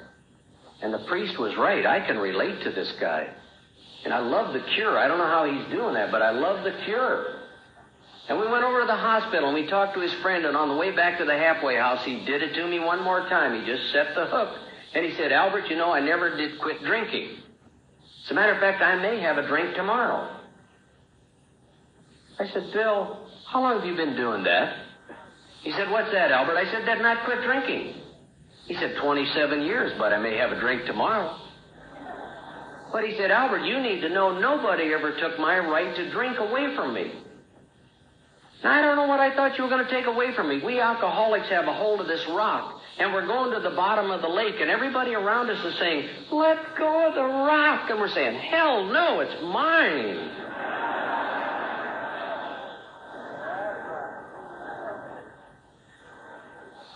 And the priest was right. I can relate to this guy. And I love the cure. I don't know how he's doing that, but I love the cure. And we went over to the hospital and we talked to his friend. And on the way back to the halfway house, he did it to me one more time. He just set the hook. And he said, Albert, you know, I never did quit drinking. As a matter of fact, I may have a drink tomorrow. I said, Bill, how long have you been doing that? He said, What's that, Albert? I said, That not quit drinking. He said, 27 years, but I may have a drink tomorrow. But he said, Albert, you need to know nobody ever took my right to drink away from me. I don't know what I thought you were going to take away from me. We alcoholics have a hold of this rock and we're going to the bottom of the lake, and everybody around us is saying, Let go of the rock. And we're saying, Hell no, it's mine.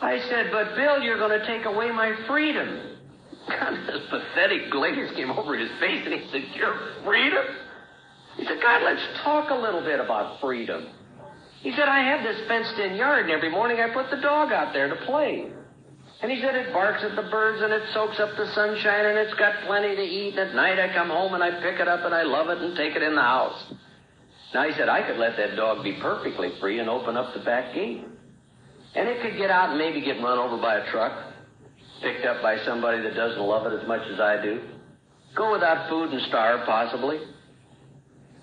I said, But Bill, you're going to take away my freedom. God, this pathetic glaze came over his face, and he said, Your freedom? He said, God, let's talk a little bit about freedom. He said, I have this fenced in yard, and every morning I put the dog out there to play. And he said it barks at the birds and it soaks up the sunshine and it's got plenty to eat. And at night I come home and I pick it up and I love it and take it in the house. Now he said I could let that dog be perfectly free and open up the back gate. And it could get out and maybe get run over by a truck, picked up by somebody that doesn't love it as much as I do. Go without food and starve, possibly.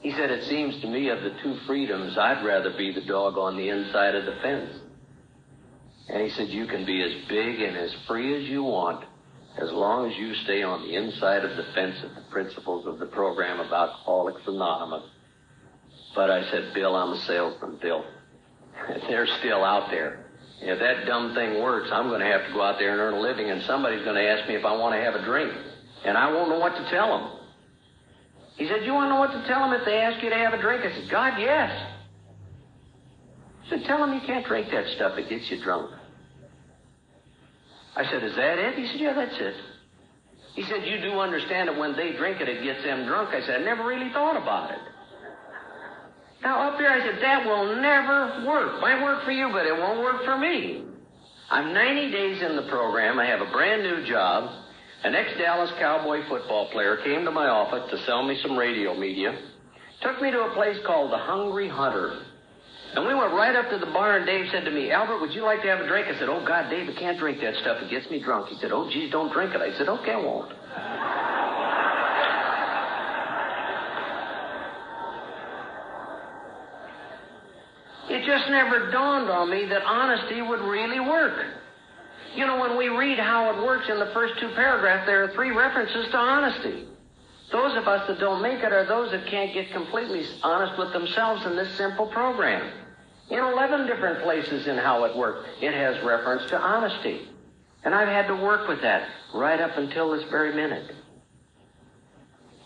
He said, It seems to me of the two freedoms, I'd rather be the dog on the inside of the fence. And he said, You can be as big and as free as you want as long as you stay on the inside of the fence of the principles of the program of Alcoholics Anonymous. But I said, Bill, I'm a salesman, Bill. They're still out there. If that dumb thing works, I'm going to have to go out there and earn a living, and somebody's going to ask me if I want to have a drink. And I won't know what to tell them. He said, You want to know what to tell them if they ask you to have a drink? I said, God, yes. He said, Tell them you can't drink that stuff. It gets you drunk. I said, Is that it? He said, Yeah, that's it. He said, You do understand that when they drink it, it gets them drunk. I said, I never really thought about it. Now, up here, I said, That will never work. Might work for you, but it won't work for me. I'm 90 days in the program. I have a brand new job. An ex Dallas Cowboy football player came to my office to sell me some radio media. Took me to a place called the Hungry Hunter. And we went right up to the bar, and Dave said to me, Albert, would you like to have a drink? I said, Oh, God, Dave, I can't drink that stuff. It gets me drunk. He said, Oh, geez, don't drink it. I said, Okay, I won't. It just never dawned on me that honesty would really work. You know, when we read how it works in the first two paragraphs, there are three references to honesty. Those of us that don't make it are those that can't get completely honest with themselves in this simple program. In 11 different places in how it works, it has reference to honesty. And I've had to work with that right up until this very minute.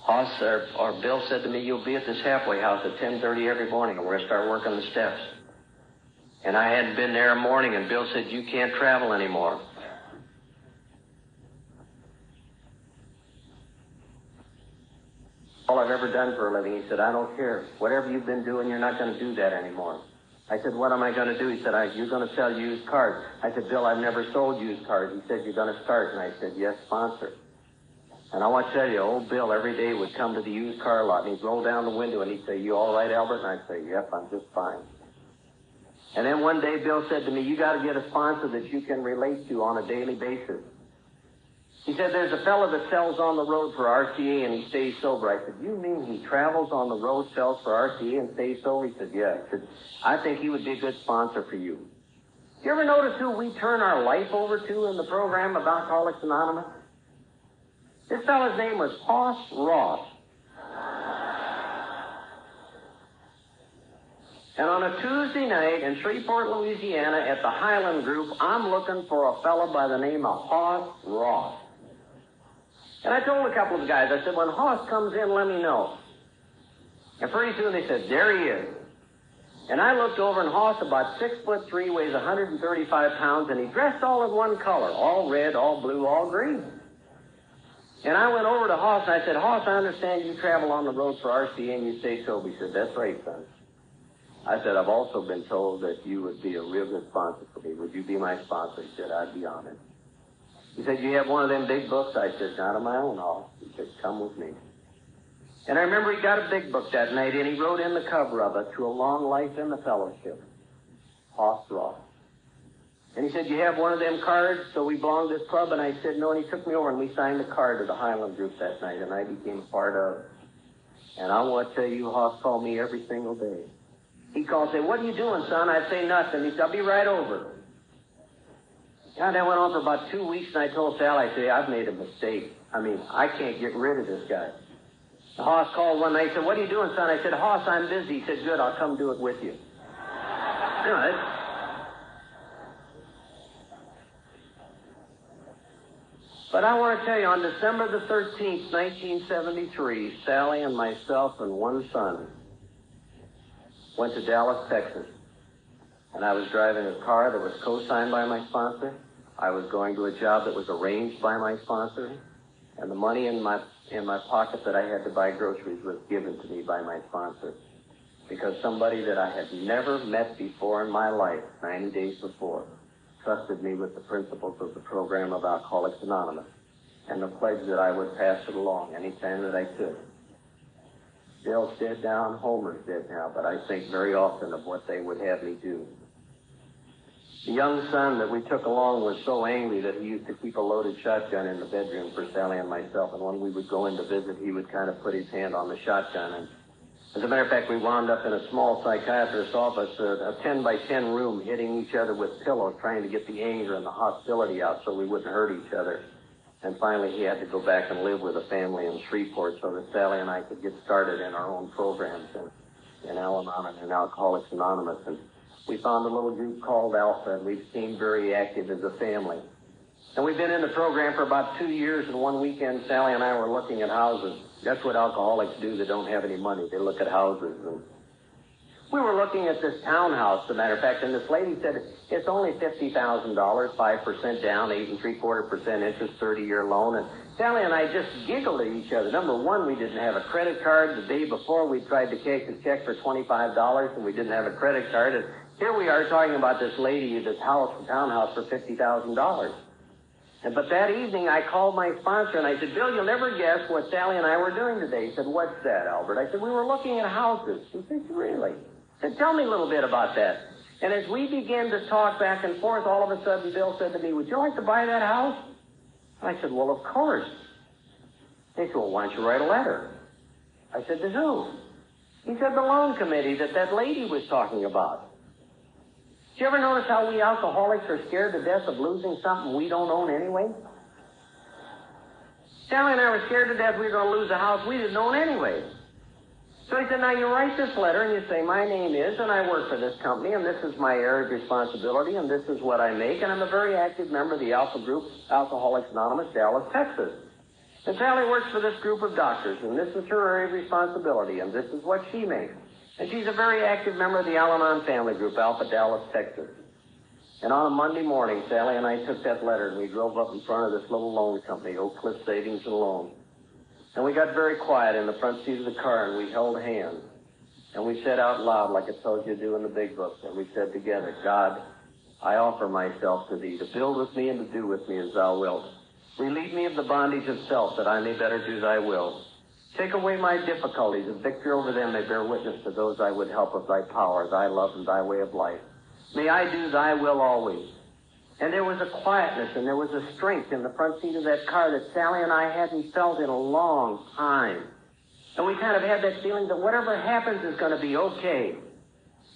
Hoss, or, or Bill said to me, you'll be at this halfway house at 10.30 every morning, and we're going to start working on the steps. And I hadn't been there a morning, and Bill said, you can't travel anymore. All I've ever done for a living, he said, I don't care. Whatever you've been doing, you're not going to do that anymore. I said, what am I going to do? He said, you're going to sell used cars. I said, Bill, I've never sold used cars. He said, you're going to start. And I said, yes, sponsor. And I want to tell you, old Bill every day would come to the used car lot and he'd roll down the window and he'd say, you all right, Albert? And I'd say, yep, I'm just fine. And then one day Bill said to me, you got to get a sponsor that you can relate to on a daily basis. He said, there's a fellow that sells on the road for RCA and he stays sober. I said, you mean he travels on the road, sells for RCA and stays sober? He said, yeah. I said, I think he would be a good sponsor for you. You ever notice who we turn our life over to in the program of Alcoholics Anonymous? This fellow's name was Hoss Ross. And on a Tuesday night in Shreveport, Louisiana, at the Highland Group, I'm looking for a fellow by the name of Hoss Ross. And I told a couple of guys, I said, when Hoss comes in, let me know. And pretty soon they said, there he is. And I looked over, and Hoss, about six foot three, weighs 135 pounds, and he dressed all in one color, all red, all blue, all green. And I went over to Hoss, and I said, Hoss, I understand you travel on the road for RCA and you stay sober. He said, that's right, son. I said, I've also been told that you would be a real good sponsor for me. Would you be my sponsor? He said, I'd be honored. He said, you have one of them big books? I said, not of my own, all. He said, come with me. And I remember he got a big book that night, and he wrote in the cover of it, To a Long Life in the Fellowship, Hoss Ross. And he said, you have one of them cards, so we belong to this club? And I said, no, and he took me over, and we signed the card to the Highland Group that night, and I became part of. And I want to tell you, Hoss called me every single day. He'd call and say, what are you doing, son? I'd say nothing. He said, I'll be right over. God, that went on for about two weeks, and I told Sal, I said, I've made a mistake. I mean, I can't get rid of this guy. The Hoss called one night, he said, what are you doing, son? I said, Hoss, I'm busy. He said, good, I'll come do it with you. You know, But I want to tell you, on December the 13th, 1973, Sally and myself and one son went to Dallas, Texas. And I was driving a car that was co-signed by my sponsor. I was going to a job that was arranged by my sponsor. And the money in my, in my pocket that I had to buy groceries was given to me by my sponsor. Because somebody that I had never met before in my life, 90 days before, trusted me with the principles of the program of Alcoholics Anonymous and the pledge that I would pass it along anytime that I could. Bill's dead now and Homer's dead now, but I think very often of what they would have me do. The young son that we took along was so angry that he used to keep a loaded shotgun in the bedroom for Sally and myself, and when we would go in to visit, he would kind of put his hand on the shotgun. And as a matter of fact, we wound up in a small psychiatrist's office, a, a 10 by 10 room, hitting each other with pillows, trying to get the anger and the hostility out so we wouldn't hurt each other. And finally, he had to go back and live with a family in Shreveport so that Sally and I could get started in our own programs in, in Al-Anon and in Alcoholics Anonymous. And we found a little group called Alpha, and we've been very active as a family. And we've been in the program for about two years, and one weekend, Sally and I were looking at houses. That's what alcoholics do that don't have any money. They look at houses. And we were looking at this townhouse, as a matter of fact, and this lady said it's only $50,000, 5% down, 8 and three quarter percent interest, 30 year loan. And Sally and I just giggled at each other. Number one, we didn't have a credit card. The day before, we tried to cash a check for $25, and we didn't have a credit card. And here we are talking about this lady, this house, townhouse for $50,000. And, but that evening, I called my sponsor and I said, Bill, you'll never guess what Sally and I were doing today. He said, What's that, Albert? I said, We were looking at houses. He said, Really? Said, tell me a little bit about that. And as we began to talk back and forth, all of a sudden Bill said to me, would you like to buy that house? I said, well, of course. He said, well, why don't you write a letter? I said, to who? He said, the loan committee that that lady was talking about. Did you ever notice how we alcoholics are scared to death of losing something we don't own anyway? Sally and I were scared to death we were going to lose a house we didn't own anyway. So he said, now you write this letter and you say, my name is, and I work for this company, and this is my area of responsibility, and this is what I make, and I'm a very active member of the Alpha Group, Alcoholics Anonymous, Dallas, Texas. And Sally works for this group of doctors, and this is her area of responsibility, and this is what she makes. And she's a very active member of the Al-Anon family group, Alpha Dallas, Texas. And on a Monday morning, Sally and I took that letter and we drove up in front of this little loan company, Oak Cliff Savings and Loan. And we got very quiet in the front seat of the car and we held hands. And we said out loud, like I told you to do in the big book, and we said together, God, I offer myself to thee to build with me and to do with me as thou wilt. Relieve me of the bondage of self that I may better do thy will. Take away my difficulties, and victory over them may bear witness to those I would help of thy power, thy love, and thy way of life. May I do thy will always. And there was a quietness and there was a strength in the front seat of that car that Sally and I hadn't felt in a long time. And we kind of had that feeling that whatever happens is going to be okay.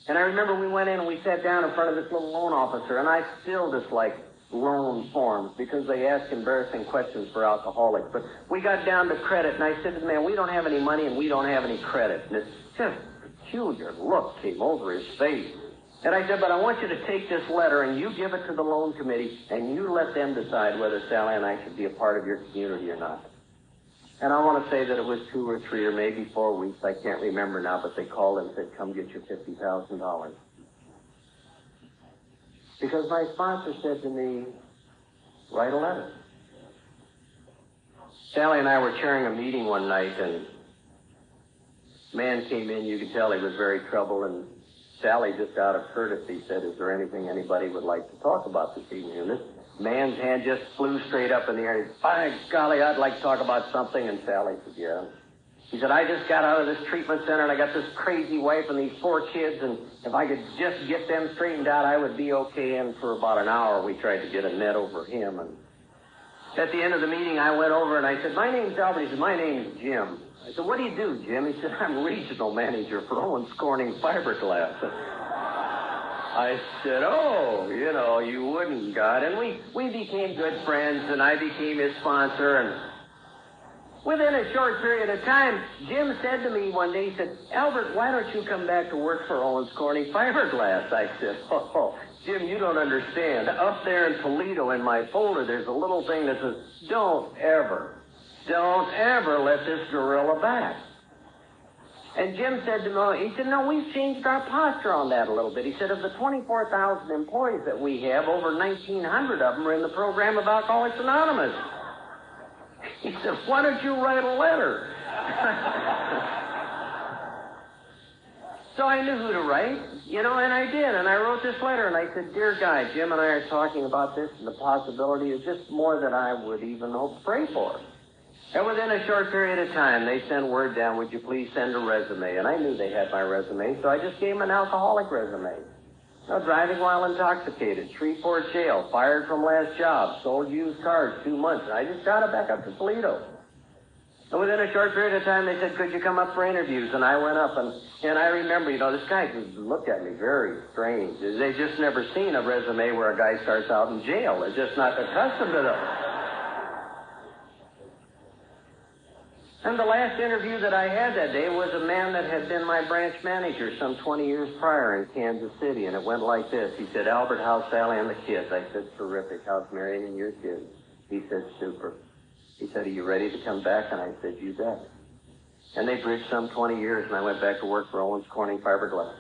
And I remember we went in and we sat down in front of this little loan officer, and I still dislike loan forms because they ask embarrassing questions for alcoholics. But we got down to credit, and I said to the man, we don't have any money and we don't have any credit. And this just peculiar look came over his face. And I said, but I want you to take this letter and you give it to the loan committee and you let them decide whether Sally and I should be a part of your community or not. And I want to say that it was two or three or maybe four weeks. I can't remember now, but they called and said, come get your $50,000. Because my sponsor said to me, write a letter. Sally and I were chairing a meeting one night and man came in, you could tell he was very troubled and Sally, just out of courtesy, said, Is there anything anybody would like to talk about this evening? And this man's hand just flew straight up in the air. By golly, I'd like to talk about something. And Sally said, Yeah. He said, I just got out of this treatment center and I got this crazy wife and these four kids, and if I could just get them straightened out, I would be okay. And for about an hour, we tried to get a net over him. And at the end of the meeting, I went over and I said, My name's Albert. He said, My name's Jim. I said, what do you do, Jim? He said, I'm regional manager for Owens Corning Fiberglass. I said, oh, you know, you wouldn't, God. And we, we became good friends, and I became his sponsor, and within a short period of time, Jim said to me one day, he said, Albert, why don't you come back to work for Owens Corning Fiberglass? I said, oh, Jim, you don't understand. Up there in Toledo in my folder, there's a little thing that says, don't ever don't ever let this gorilla back. And Jim said to me, he said, no, we've changed our posture on that a little bit. He said, of the 24,000 employees that we have, over 1,900 of them are in the program of Alcoholics Anonymous. He said, why don't you write a letter? so I knew who to write, you know, and I did. And I wrote this letter and I said, Dear Guy, Jim and I are talking about this and the possibility is just more than I would even hope to pray for. And within a short period of time, they sent word down, would you please send a resume? And I knew they had my resume, so I just gave them an alcoholic resume. No, driving while intoxicated, Shreveport jail, fired from last job, sold used cars two months. And I just got it back up to Toledo. And within a short period of time, they said, could you come up for interviews? And I went up, and, and I remember, you know, this guy looked at me very strange. They just never seen a resume where a guy starts out in jail. They're just not accustomed to them. And the last interview that I had that day was a man that had been my branch manager some 20 years prior in Kansas City, and it went like this. He said, Albert, how's Sally and the kids? I said, terrific. How's Marion and your kids? He said, super. He said, are you ready to come back? And I said, you bet. And they bridged some 20 years, and I went back to work for Owens Corning Fiberglass.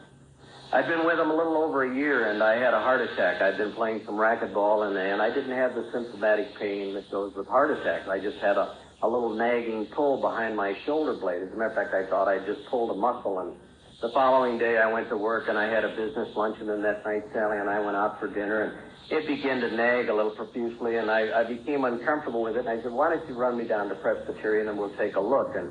I'd been with them a little over a year, and I had a heart attack. I'd been playing some racquetball, and, and I didn't have the symptomatic pain that goes with heart attacks. I just had a a little nagging pull behind my shoulder blade. As a matter of fact, I thought I just pulled a muscle. And the following day, I went to work and I had a business luncheon. And then that night, Sally and I went out for dinner, and it began to nag a little profusely. And I, I became uncomfortable with it. And I said, "Why don't you run me down to Presbyterian and we'll take a look?" And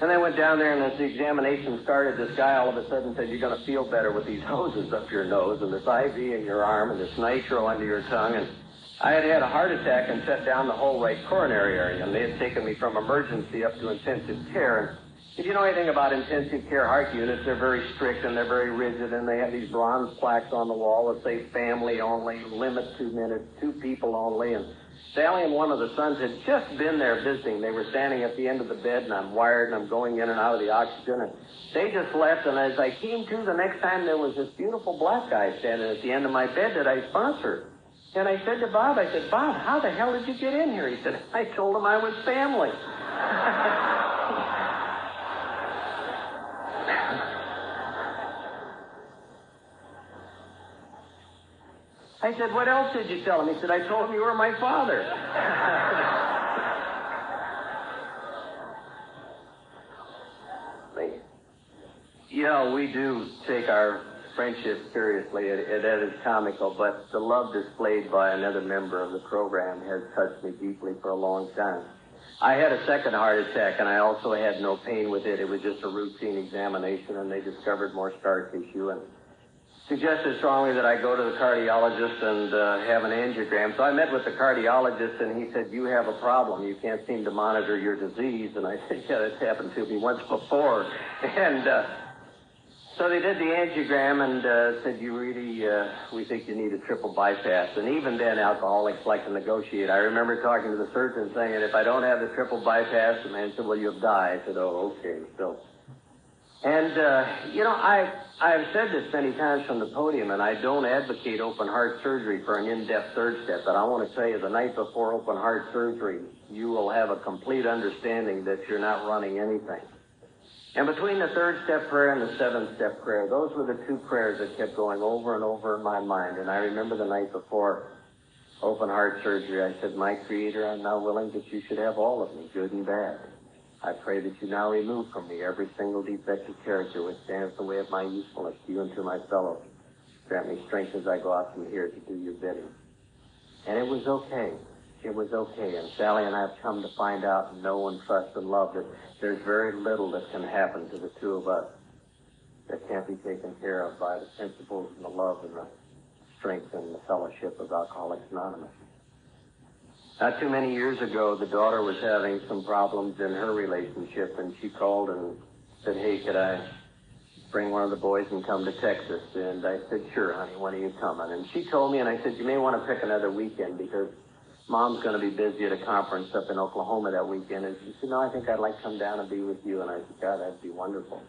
And I went down there, and as the examination started, this guy all of a sudden said, You're going to feel better with these hoses up your nose, and this IV in your arm, and this nitro under your tongue. And I had had a heart attack and shut down the whole right coronary area, and they had taken me from emergency up to intensive care. And if you know anything about intensive care heart units, they're very strict and they're very rigid, and they have these bronze plaques on the wall that say family only, limit two minutes, two people only, and Sally and one of the sons had just been there visiting. They were standing at the end of the bed, and I'm wired, and I'm going in and out of the oxygen, and they just left. And as I came to the next time, there was this beautiful black guy standing at the end of my bed that I sponsored. And I said to Bob, I said, Bob, how the hell did you get in here? He said, I told him I was family. I said, what else did you tell him? He said, I told him you were my father. know, we do take our friendship seriously. It, it, it is comical, but the love displayed by another member of the program has touched me deeply for a long time. I had a second heart attack, and I also had no pain with it. It was just a routine examination, and they discovered more scar tissue and suggested strongly that I go to the cardiologist and uh, have an angiogram. So I met with the cardiologist, and he said, "You have a problem. You can't seem to monitor your disease." And I said, "Yeah, that's happened to me once before." And uh, so they did the angiogram and uh, said, "You really, uh, we think you need a triple bypass." And even then, alcoholics like to negotiate. I remember talking to the surgeon saying, "If I don't have the triple bypass," the man said, "Well, you'll die." I said, "Oh, okay." So. And, uh, you know, I, I've said this many times from the podium, and I don't advocate open heart surgery for an in-depth third step, but I want to tell you the night before open heart surgery, you will have a complete understanding that you're not running anything. And between the third step prayer and the seventh step prayer, those were the two prayers that kept going over and over in my mind. And I remember the night before open heart surgery, I said, My Creator, I'm now willing that you should have all of me, good and bad. I pray that you now remove from me every single defective character which stands in the way of my usefulness to you and to my fellows. Grant me strength as I go out from here to do your bidding. And it was okay. It was okay. And Sally and I have come to find out and know and trust and love that there's very little that can happen to the two of us that can't be taken care of by the principles and the love and the strength and the fellowship of Alcoholics Anonymous. Not too many years ago, the daughter was having some problems in her relationship, and she called and said, Hey, could I bring one of the boys and come to Texas? And I said, Sure, honey, when are you coming? And she told me, and I said, You may want to pick another weekend because mom's going to be busy at a conference up in Oklahoma that weekend. And she said, No, I think I'd like to come down and be with you. And I said, God, that'd be wonderful.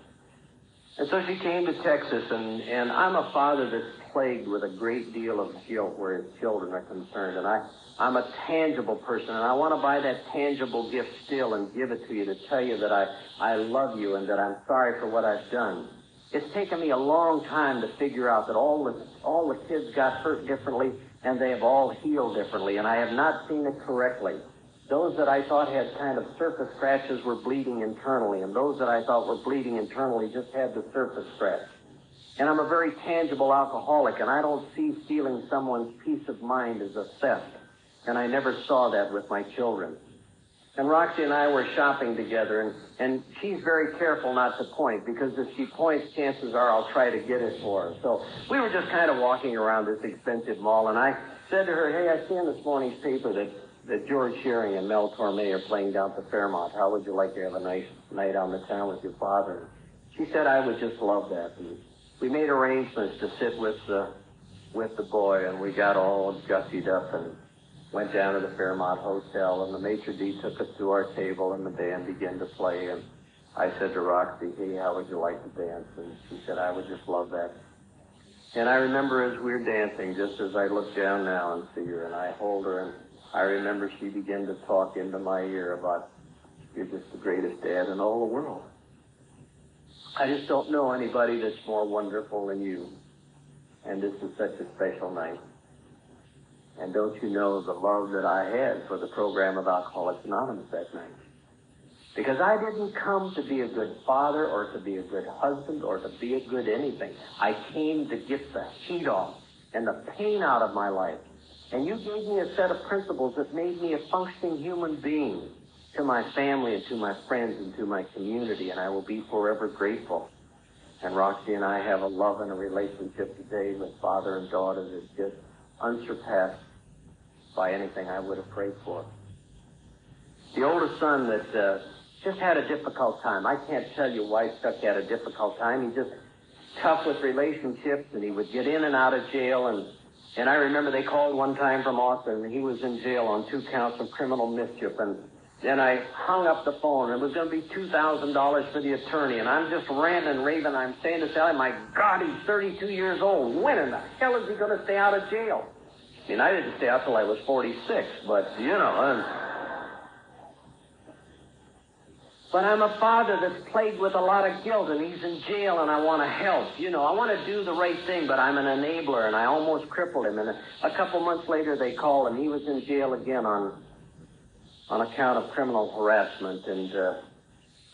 And so she came to Texas, and, and I'm a father that's plagued with a great deal of guilt where his children are concerned. And I, I'm a tangible person, and I want to buy that tangible gift still and give it to you to tell you that I, I love you and that I'm sorry for what I've done. It's taken me a long time to figure out that all the, all the kids got hurt differently, and they have all healed differently, and I have not seen it correctly. Those that I thought had kind of surface scratches were bleeding internally, and those that I thought were bleeding internally just had the surface scratch. And I'm a very tangible alcoholic, and I don't see stealing someone's peace of mind as a theft. And I never saw that with my children. And Roxy and I were shopping together, and, and she's very careful not to point, because if she points, chances are I'll try to get it for her. So we were just kind of walking around this expensive mall, and I said to her, hey, I see in this morning's paper that that George Shearing and Mel Torme are playing down at the Fairmont. How would you like to have a nice night on the town with your father? She said, I would just love that. And we made arrangements to sit with the, with the boy, and we got all gussied up and went down to the Fairmont Hotel, and the maitre d' took us to our table, and the band began to play, and I said to Roxy, hey, how would you like to dance? And she said, I would just love that. And I remember as we were dancing, just as I look down now and see her, and I hold her, and I remember she began to talk into my ear about, you're just the greatest dad in all the world. I just don't know anybody that's more wonderful than you. And this is such a special night. And don't you know the love that I had for the program of Alcoholics Anonymous that night? Because I didn't come to be a good father or to be a good husband or to be a good anything. I came to get the heat off and the pain out of my life. And you gave me a set of principles that made me a functioning human being. to my family and to my friends and to my community, and I will be forever grateful. And Roxy and I have a love and a relationship today with father and daughter that's just unsurpassed by anything I would have prayed for. The oldest son that uh, just had a difficult time. I can't tell you why Chuck had a difficult time. He just tough with relationships, and he would get in and out of jail. And and I remember they called one time from Austin, and he was in jail on two counts of criminal mischief. And then I hung up the phone. It was going to be two thousand dollars for the attorney, and I'm just ranting raving. I'm saying to Sally, "My God, he's 32 years old. When in the hell is he going to stay out of jail?" I mean, I didn't stay out till I was 46, but you know. And, but I'm a father that's plagued with a lot of guilt, and he's in jail, and I want to help. You know, I want to do the right thing, but I'm an enabler, and I almost crippled him. And a, a couple months later, they called, and he was in jail again on on account of criminal harassment, and uh,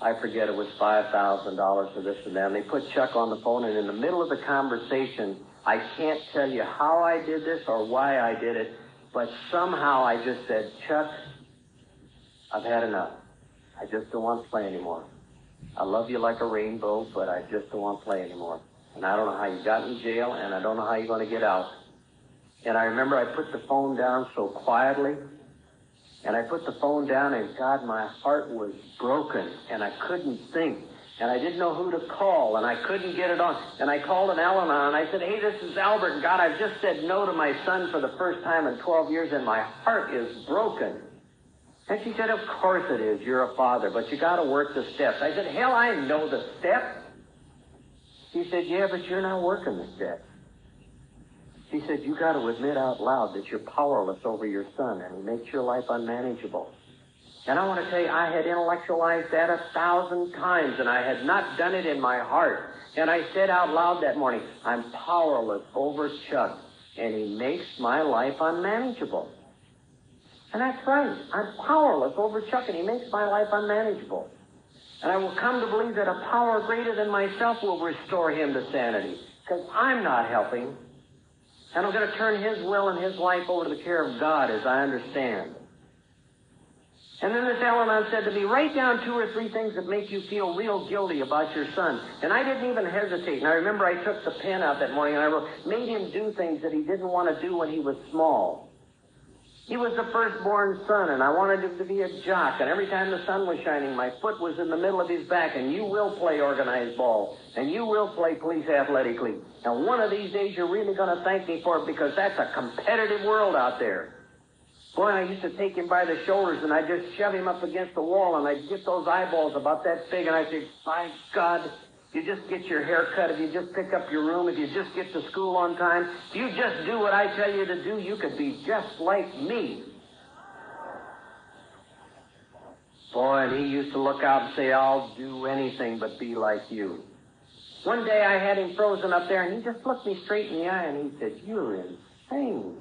I forget it was five thousand dollars for this and that. And they put Chuck on the phone, and in the middle of the conversation, I can't tell you how I did this or why I did it, but somehow I just said, Chuck, I've had enough. I just don't want to play anymore. I love you like a rainbow, but I just don't want to play anymore. And I don't know how you got in jail, and I don't know how you're going to get out. And I remember I put the phone down so quietly, and I put the phone down, and God, my heart was broken, and I couldn't think, and I didn't know who to call, and I couldn't get it on. And I called an Al-Anon, and I said, Hey, this is Albert, and God, I've just said no to my son for the first time in 12 years, and my heart is broken. And she said, Of course it is. You're a father, but you got to work the steps. I said, Hell, I know the steps. She said, Yeah, but you're not working the steps. She said, You got to admit out loud that you're powerless over your son and he makes your life unmanageable. And I want to tell you, I had intellectualized that a thousand times and I had not done it in my heart. And I said out loud that morning, I'm powerless over Chuck and he makes my life unmanageable. And that's right. I'm powerless over Chuck, and he makes my life unmanageable. And I will come to believe that a power greater than myself will restore him to sanity. Because I'm not helping. And I'm going to turn his will and his life over to the care of God as I understand. And then this Al-Anon said to me, write down two or three things that make you feel real guilty about your son. And I didn't even hesitate. And I remember I took the pen out that morning and I wrote, made him do things that he didn't want to do when he was small. He was the firstborn son, and I wanted him to be a jock. And every time the sun was shining, my foot was in the middle of his back. And you will play organized ball, and you will play police athletically. And one of these days, you're really going to thank me for it because that's a competitive world out there. Boy, I used to take him by the shoulders, and I'd just shove him up against the wall, and I'd get those eyeballs about that big, and I'd say, "My God, you just get your hair cut, if you just pick up your room, if you just get to school on time, if you just do what I tell you to do, you could be just like me. Boy, and he used to look out and say, I'll do anything but be like you. One day I had him frozen up there, and he just looked me straight in the eye, and he said, You're insane.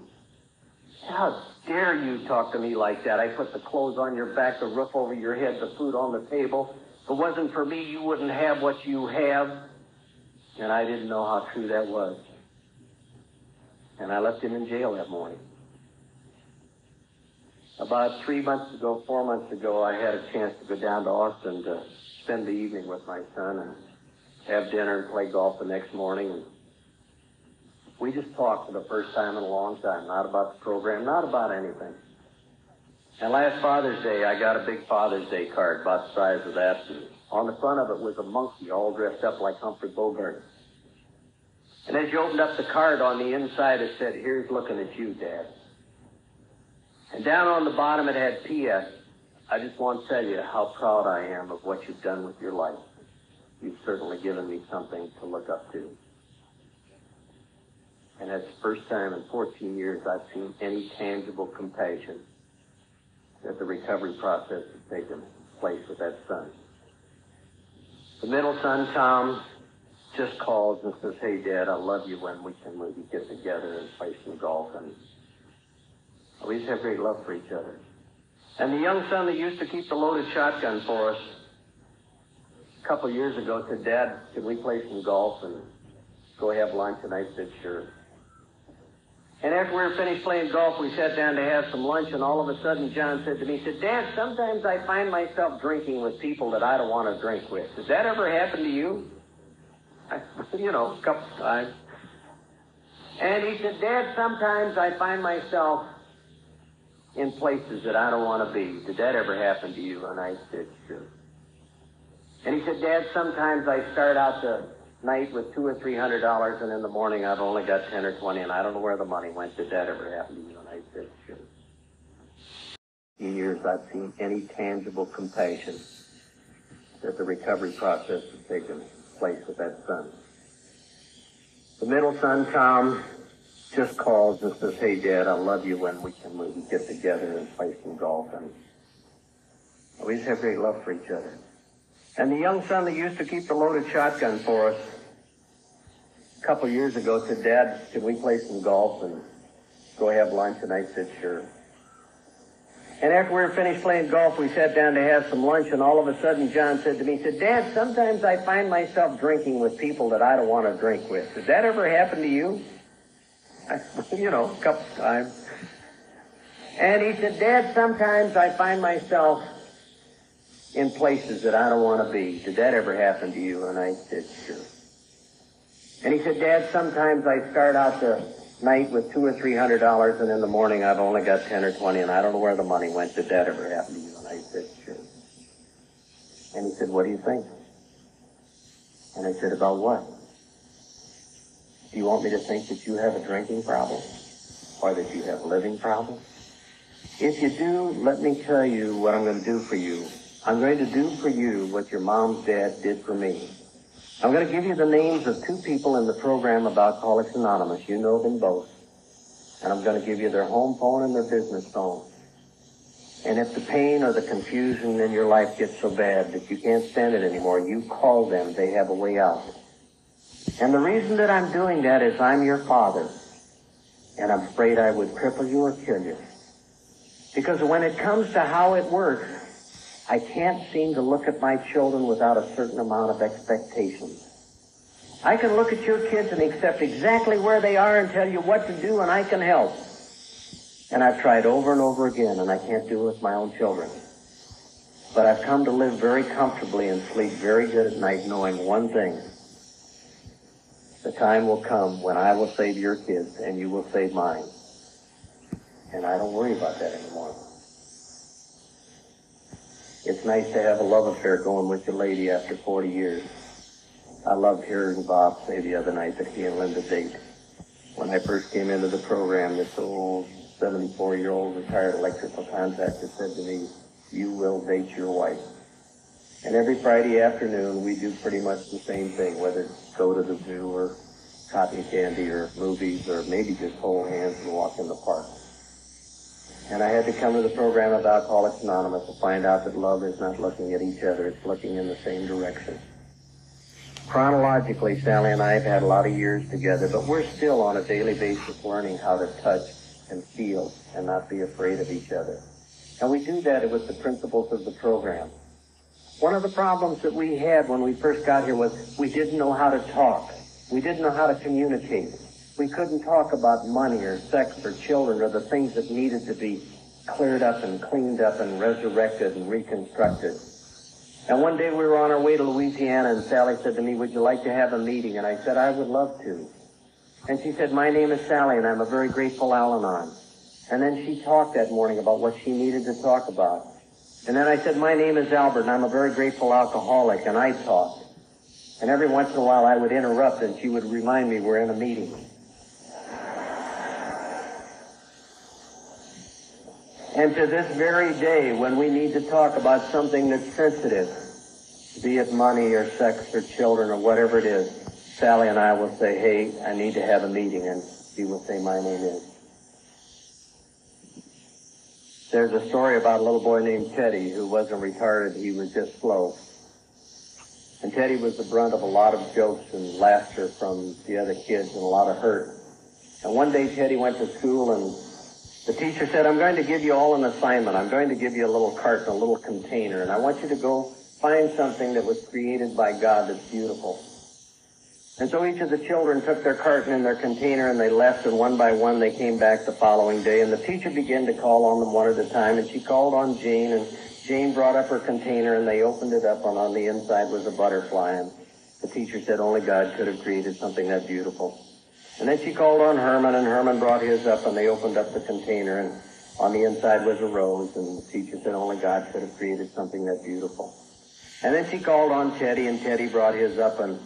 How dare you talk to me like that? I put the clothes on your back, the roof over your head, the food on the table. If it wasn't for me, you wouldn't have what you have. And I didn't know how true that was. And I left him in jail that morning. About three months ago, four months ago, I had a chance to go down to Austin to spend the evening with my son and have dinner and play golf the next morning. And we just talked for the first time in a long time, not about the program, not about anything. And last Father's Day, I got a big Father's Day card about the size of that. On the front of it was a monkey all dressed up like Humphrey Bogart. And as you opened up the card on the inside, it said, Here's looking at you, Dad. And down on the bottom, it had P.S. I just want to tell you how proud I am of what you've done with your life. You've certainly given me something to look up to. And that's the first time in 14 years I've seen any tangible compassion that the recovery process has taken place with that son. The middle son, Tom, just calls and says, Hey, Dad, I love you when we can maybe get together and play some golf. And we just have great love for each other. And the young son that used to keep the loaded shotgun for us a couple years ago said, Dad, can we play some golf and go have lunch? And I said, Sure. And after we were finished playing golf, we sat down to have some lunch, and all of a sudden, John said to me, he said, Dad, sometimes I find myself drinking with people that I don't want to drink with. Does that ever happen to you? I, you know, a couple times. And he said, Dad, sometimes I find myself in places that I don't want to be. Did that ever happen to you? And I said, sure. And he said, Dad, sometimes I start out the night with two or three hundred dollars, and in the morning I've only got ten or twenty, and I don't know where the money went. Did that ever happen to you? And I said, sure. In years I've seen any tangible compassion that the recovery process has taken place with that son. The middle son, Tom, just calls and says, hey, Dad, I love you when we can get together and play some golf. And we just have great love for each other. And the young son that used to keep the loaded shotgun for us a couple years ago said, Dad, can we play some golf and go have lunch? And I said, sure. And after we were finished playing golf, we sat down to have some lunch, and all of a sudden John said to me, he said, Dad, sometimes I find myself drinking with people that I don't want to drink with. Did that ever happen to you? I, you know, a couple times. And he said, Dad, sometimes I find myself in places that I don't want to be. Did that ever happen to you? And I said, sure. And he said, Dad, sometimes I start out the night with two or three hundred dollars, and in the morning I've only got ten or twenty, and I don't know where the money went. Did that ever happen to you? And I said, sure. And he said, what do you think? And I said, about what? Do you want me to think that you have a drinking problem? Or that you have a living problem? If you do, let me tell you what I'm going to do for you. I'm going to do for you what your mom's dad did for me. I'm going to give you the names of two people in the program of Alcoholics Anonymous. You know them both. And I'm going to give you their home phone and their business phone. And if the pain or the confusion in your life gets so bad that you can't stand it anymore, you call them. They have a way out. And the reason that I'm doing that is I'm your father. And I'm afraid I would cripple you or kill you. Because when it comes to how it works, I can't seem to look at my children without a certain amount of expectations. I can look at your kids and accept exactly where they are and tell you what to do and I can help. And I've tried over and over again and I can't do it with my own children. But I've come to live very comfortably and sleep very good at night knowing one thing. The time will come when I will save your kids and you will save mine. And I don't worry about that anymore. It's nice to have a love affair going with your lady after 40 years. I loved hearing Bob say the other night that he and Linda date. When I first came into the program, this old 74-year-old retired electrical contractor said to me, you will date your wife. And every Friday afternoon, we do pretty much the same thing, whether it's go to the zoo or cotton candy or movies or maybe just hold hands and walk in the park. And I had to come to the program of Alcoholics Anonymous to find out that love is not looking at each other, it's looking in the same direction. Chronologically, Sally and I have had a lot of years together, but we're still on a daily basis learning how to touch and feel and not be afraid of each other. And we do that with the principles of the program. One of the problems that we had when we first got here was we didn't know how to talk. We didn't know how to communicate. We couldn't talk about money or sex or children or the things that needed to be cleared up and cleaned up and resurrected and reconstructed. And one day we were on our way to Louisiana and Sally said to me, would you like to have a meeting? And I said, I would love to. And she said, my name is Sally and I'm a very grateful Al-Anon. And then she talked that morning about what she needed to talk about. And then I said, my name is Albert and I'm a very grateful alcoholic and I talked. And every once in a while I would interrupt and she would remind me we're in a meeting. And to this very day, when we need to talk about something that's sensitive, be it money or sex or children or whatever it is, Sally and I will say, hey, I need to have a meeting, and she will say, my name is. There's a story about a little boy named Teddy who wasn't retarded, he was just slow. And Teddy was the brunt of a lot of jokes and laughter from the other kids and a lot of hurt. And one day Teddy went to school and the teacher said, I'm going to give you all an assignment. I'm going to give you a little carton, a little container, and I want you to go find something that was created by God that's beautiful. And so each of the children took their carton and their container and they left and one by one they came back the following day and the teacher began to call on them one at a time and she called on Jane and Jane brought up her container and they opened it up and on the inside was a butterfly and the teacher said only God could have created something that beautiful. And then she called on Herman and Herman brought his up and they opened up the container and on the inside was a rose and the teacher said only God could have created something that beautiful. And then she called on Teddy and Teddy brought his up and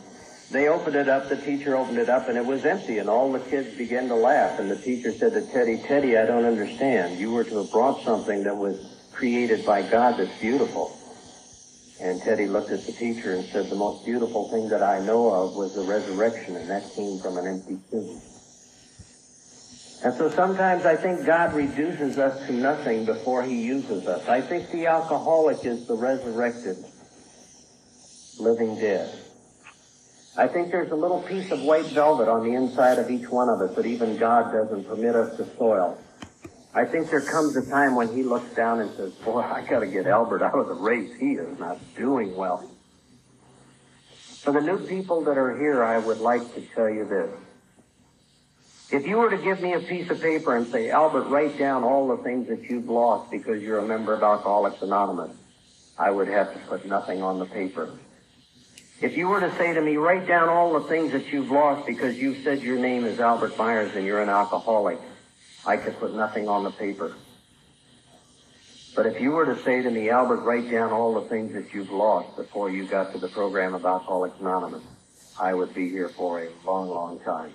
they opened it up, the teacher opened it up, and it was empty, and all the kids began to laugh. And the teacher said to Teddy, Teddy, I don't understand. You were to have brought something that was created by God that's beautiful. And Teddy looked at the teacher and said, the most beautiful thing that I know of was the resurrection, and that came from an empty tomb. And so sometimes I think God reduces us to nothing before he uses us. I think the alcoholic is the resurrected living dead. I think there's a little piece of white velvet on the inside of each one of us that even God doesn't permit us to soil. I think there comes a time when he looks down and says, boy, I gotta get Albert out of the race. He is not doing well. For the new people that are here, I would like to tell you this. If you were to give me a piece of paper and say, Albert, write down all the things that you've lost because you're a member of Alcoholics Anonymous, I would have to put nothing on the paper. If you were to say to me, write down all the things that you've lost because you've said your name is Albert Myers and you're an alcoholic, I could put nothing on the paper. But if you were to say to me, Albert, write down all the things that you've lost before you got to the program of Alcoholics Anonymous, I would be here for a long, long time.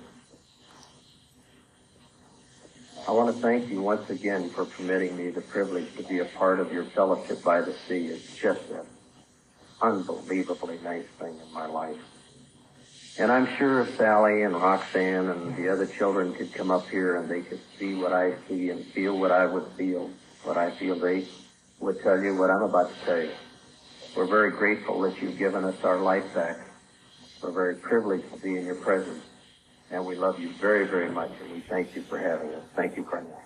I want to thank you once again for permitting me the privilege to be a part of your fellowship by the sea. It's just an unbelievably nice thing in my life. And I'm sure if Sally and Roxanne and the other children could come up here and they could see what I see and feel what I would feel, what I feel, they would tell you what I'm about to tell you. We're very grateful that you've given us our life back. We're very privileged to be in your presence. And we love you very, very much, and we thank you for having us. Thank you, Cornell.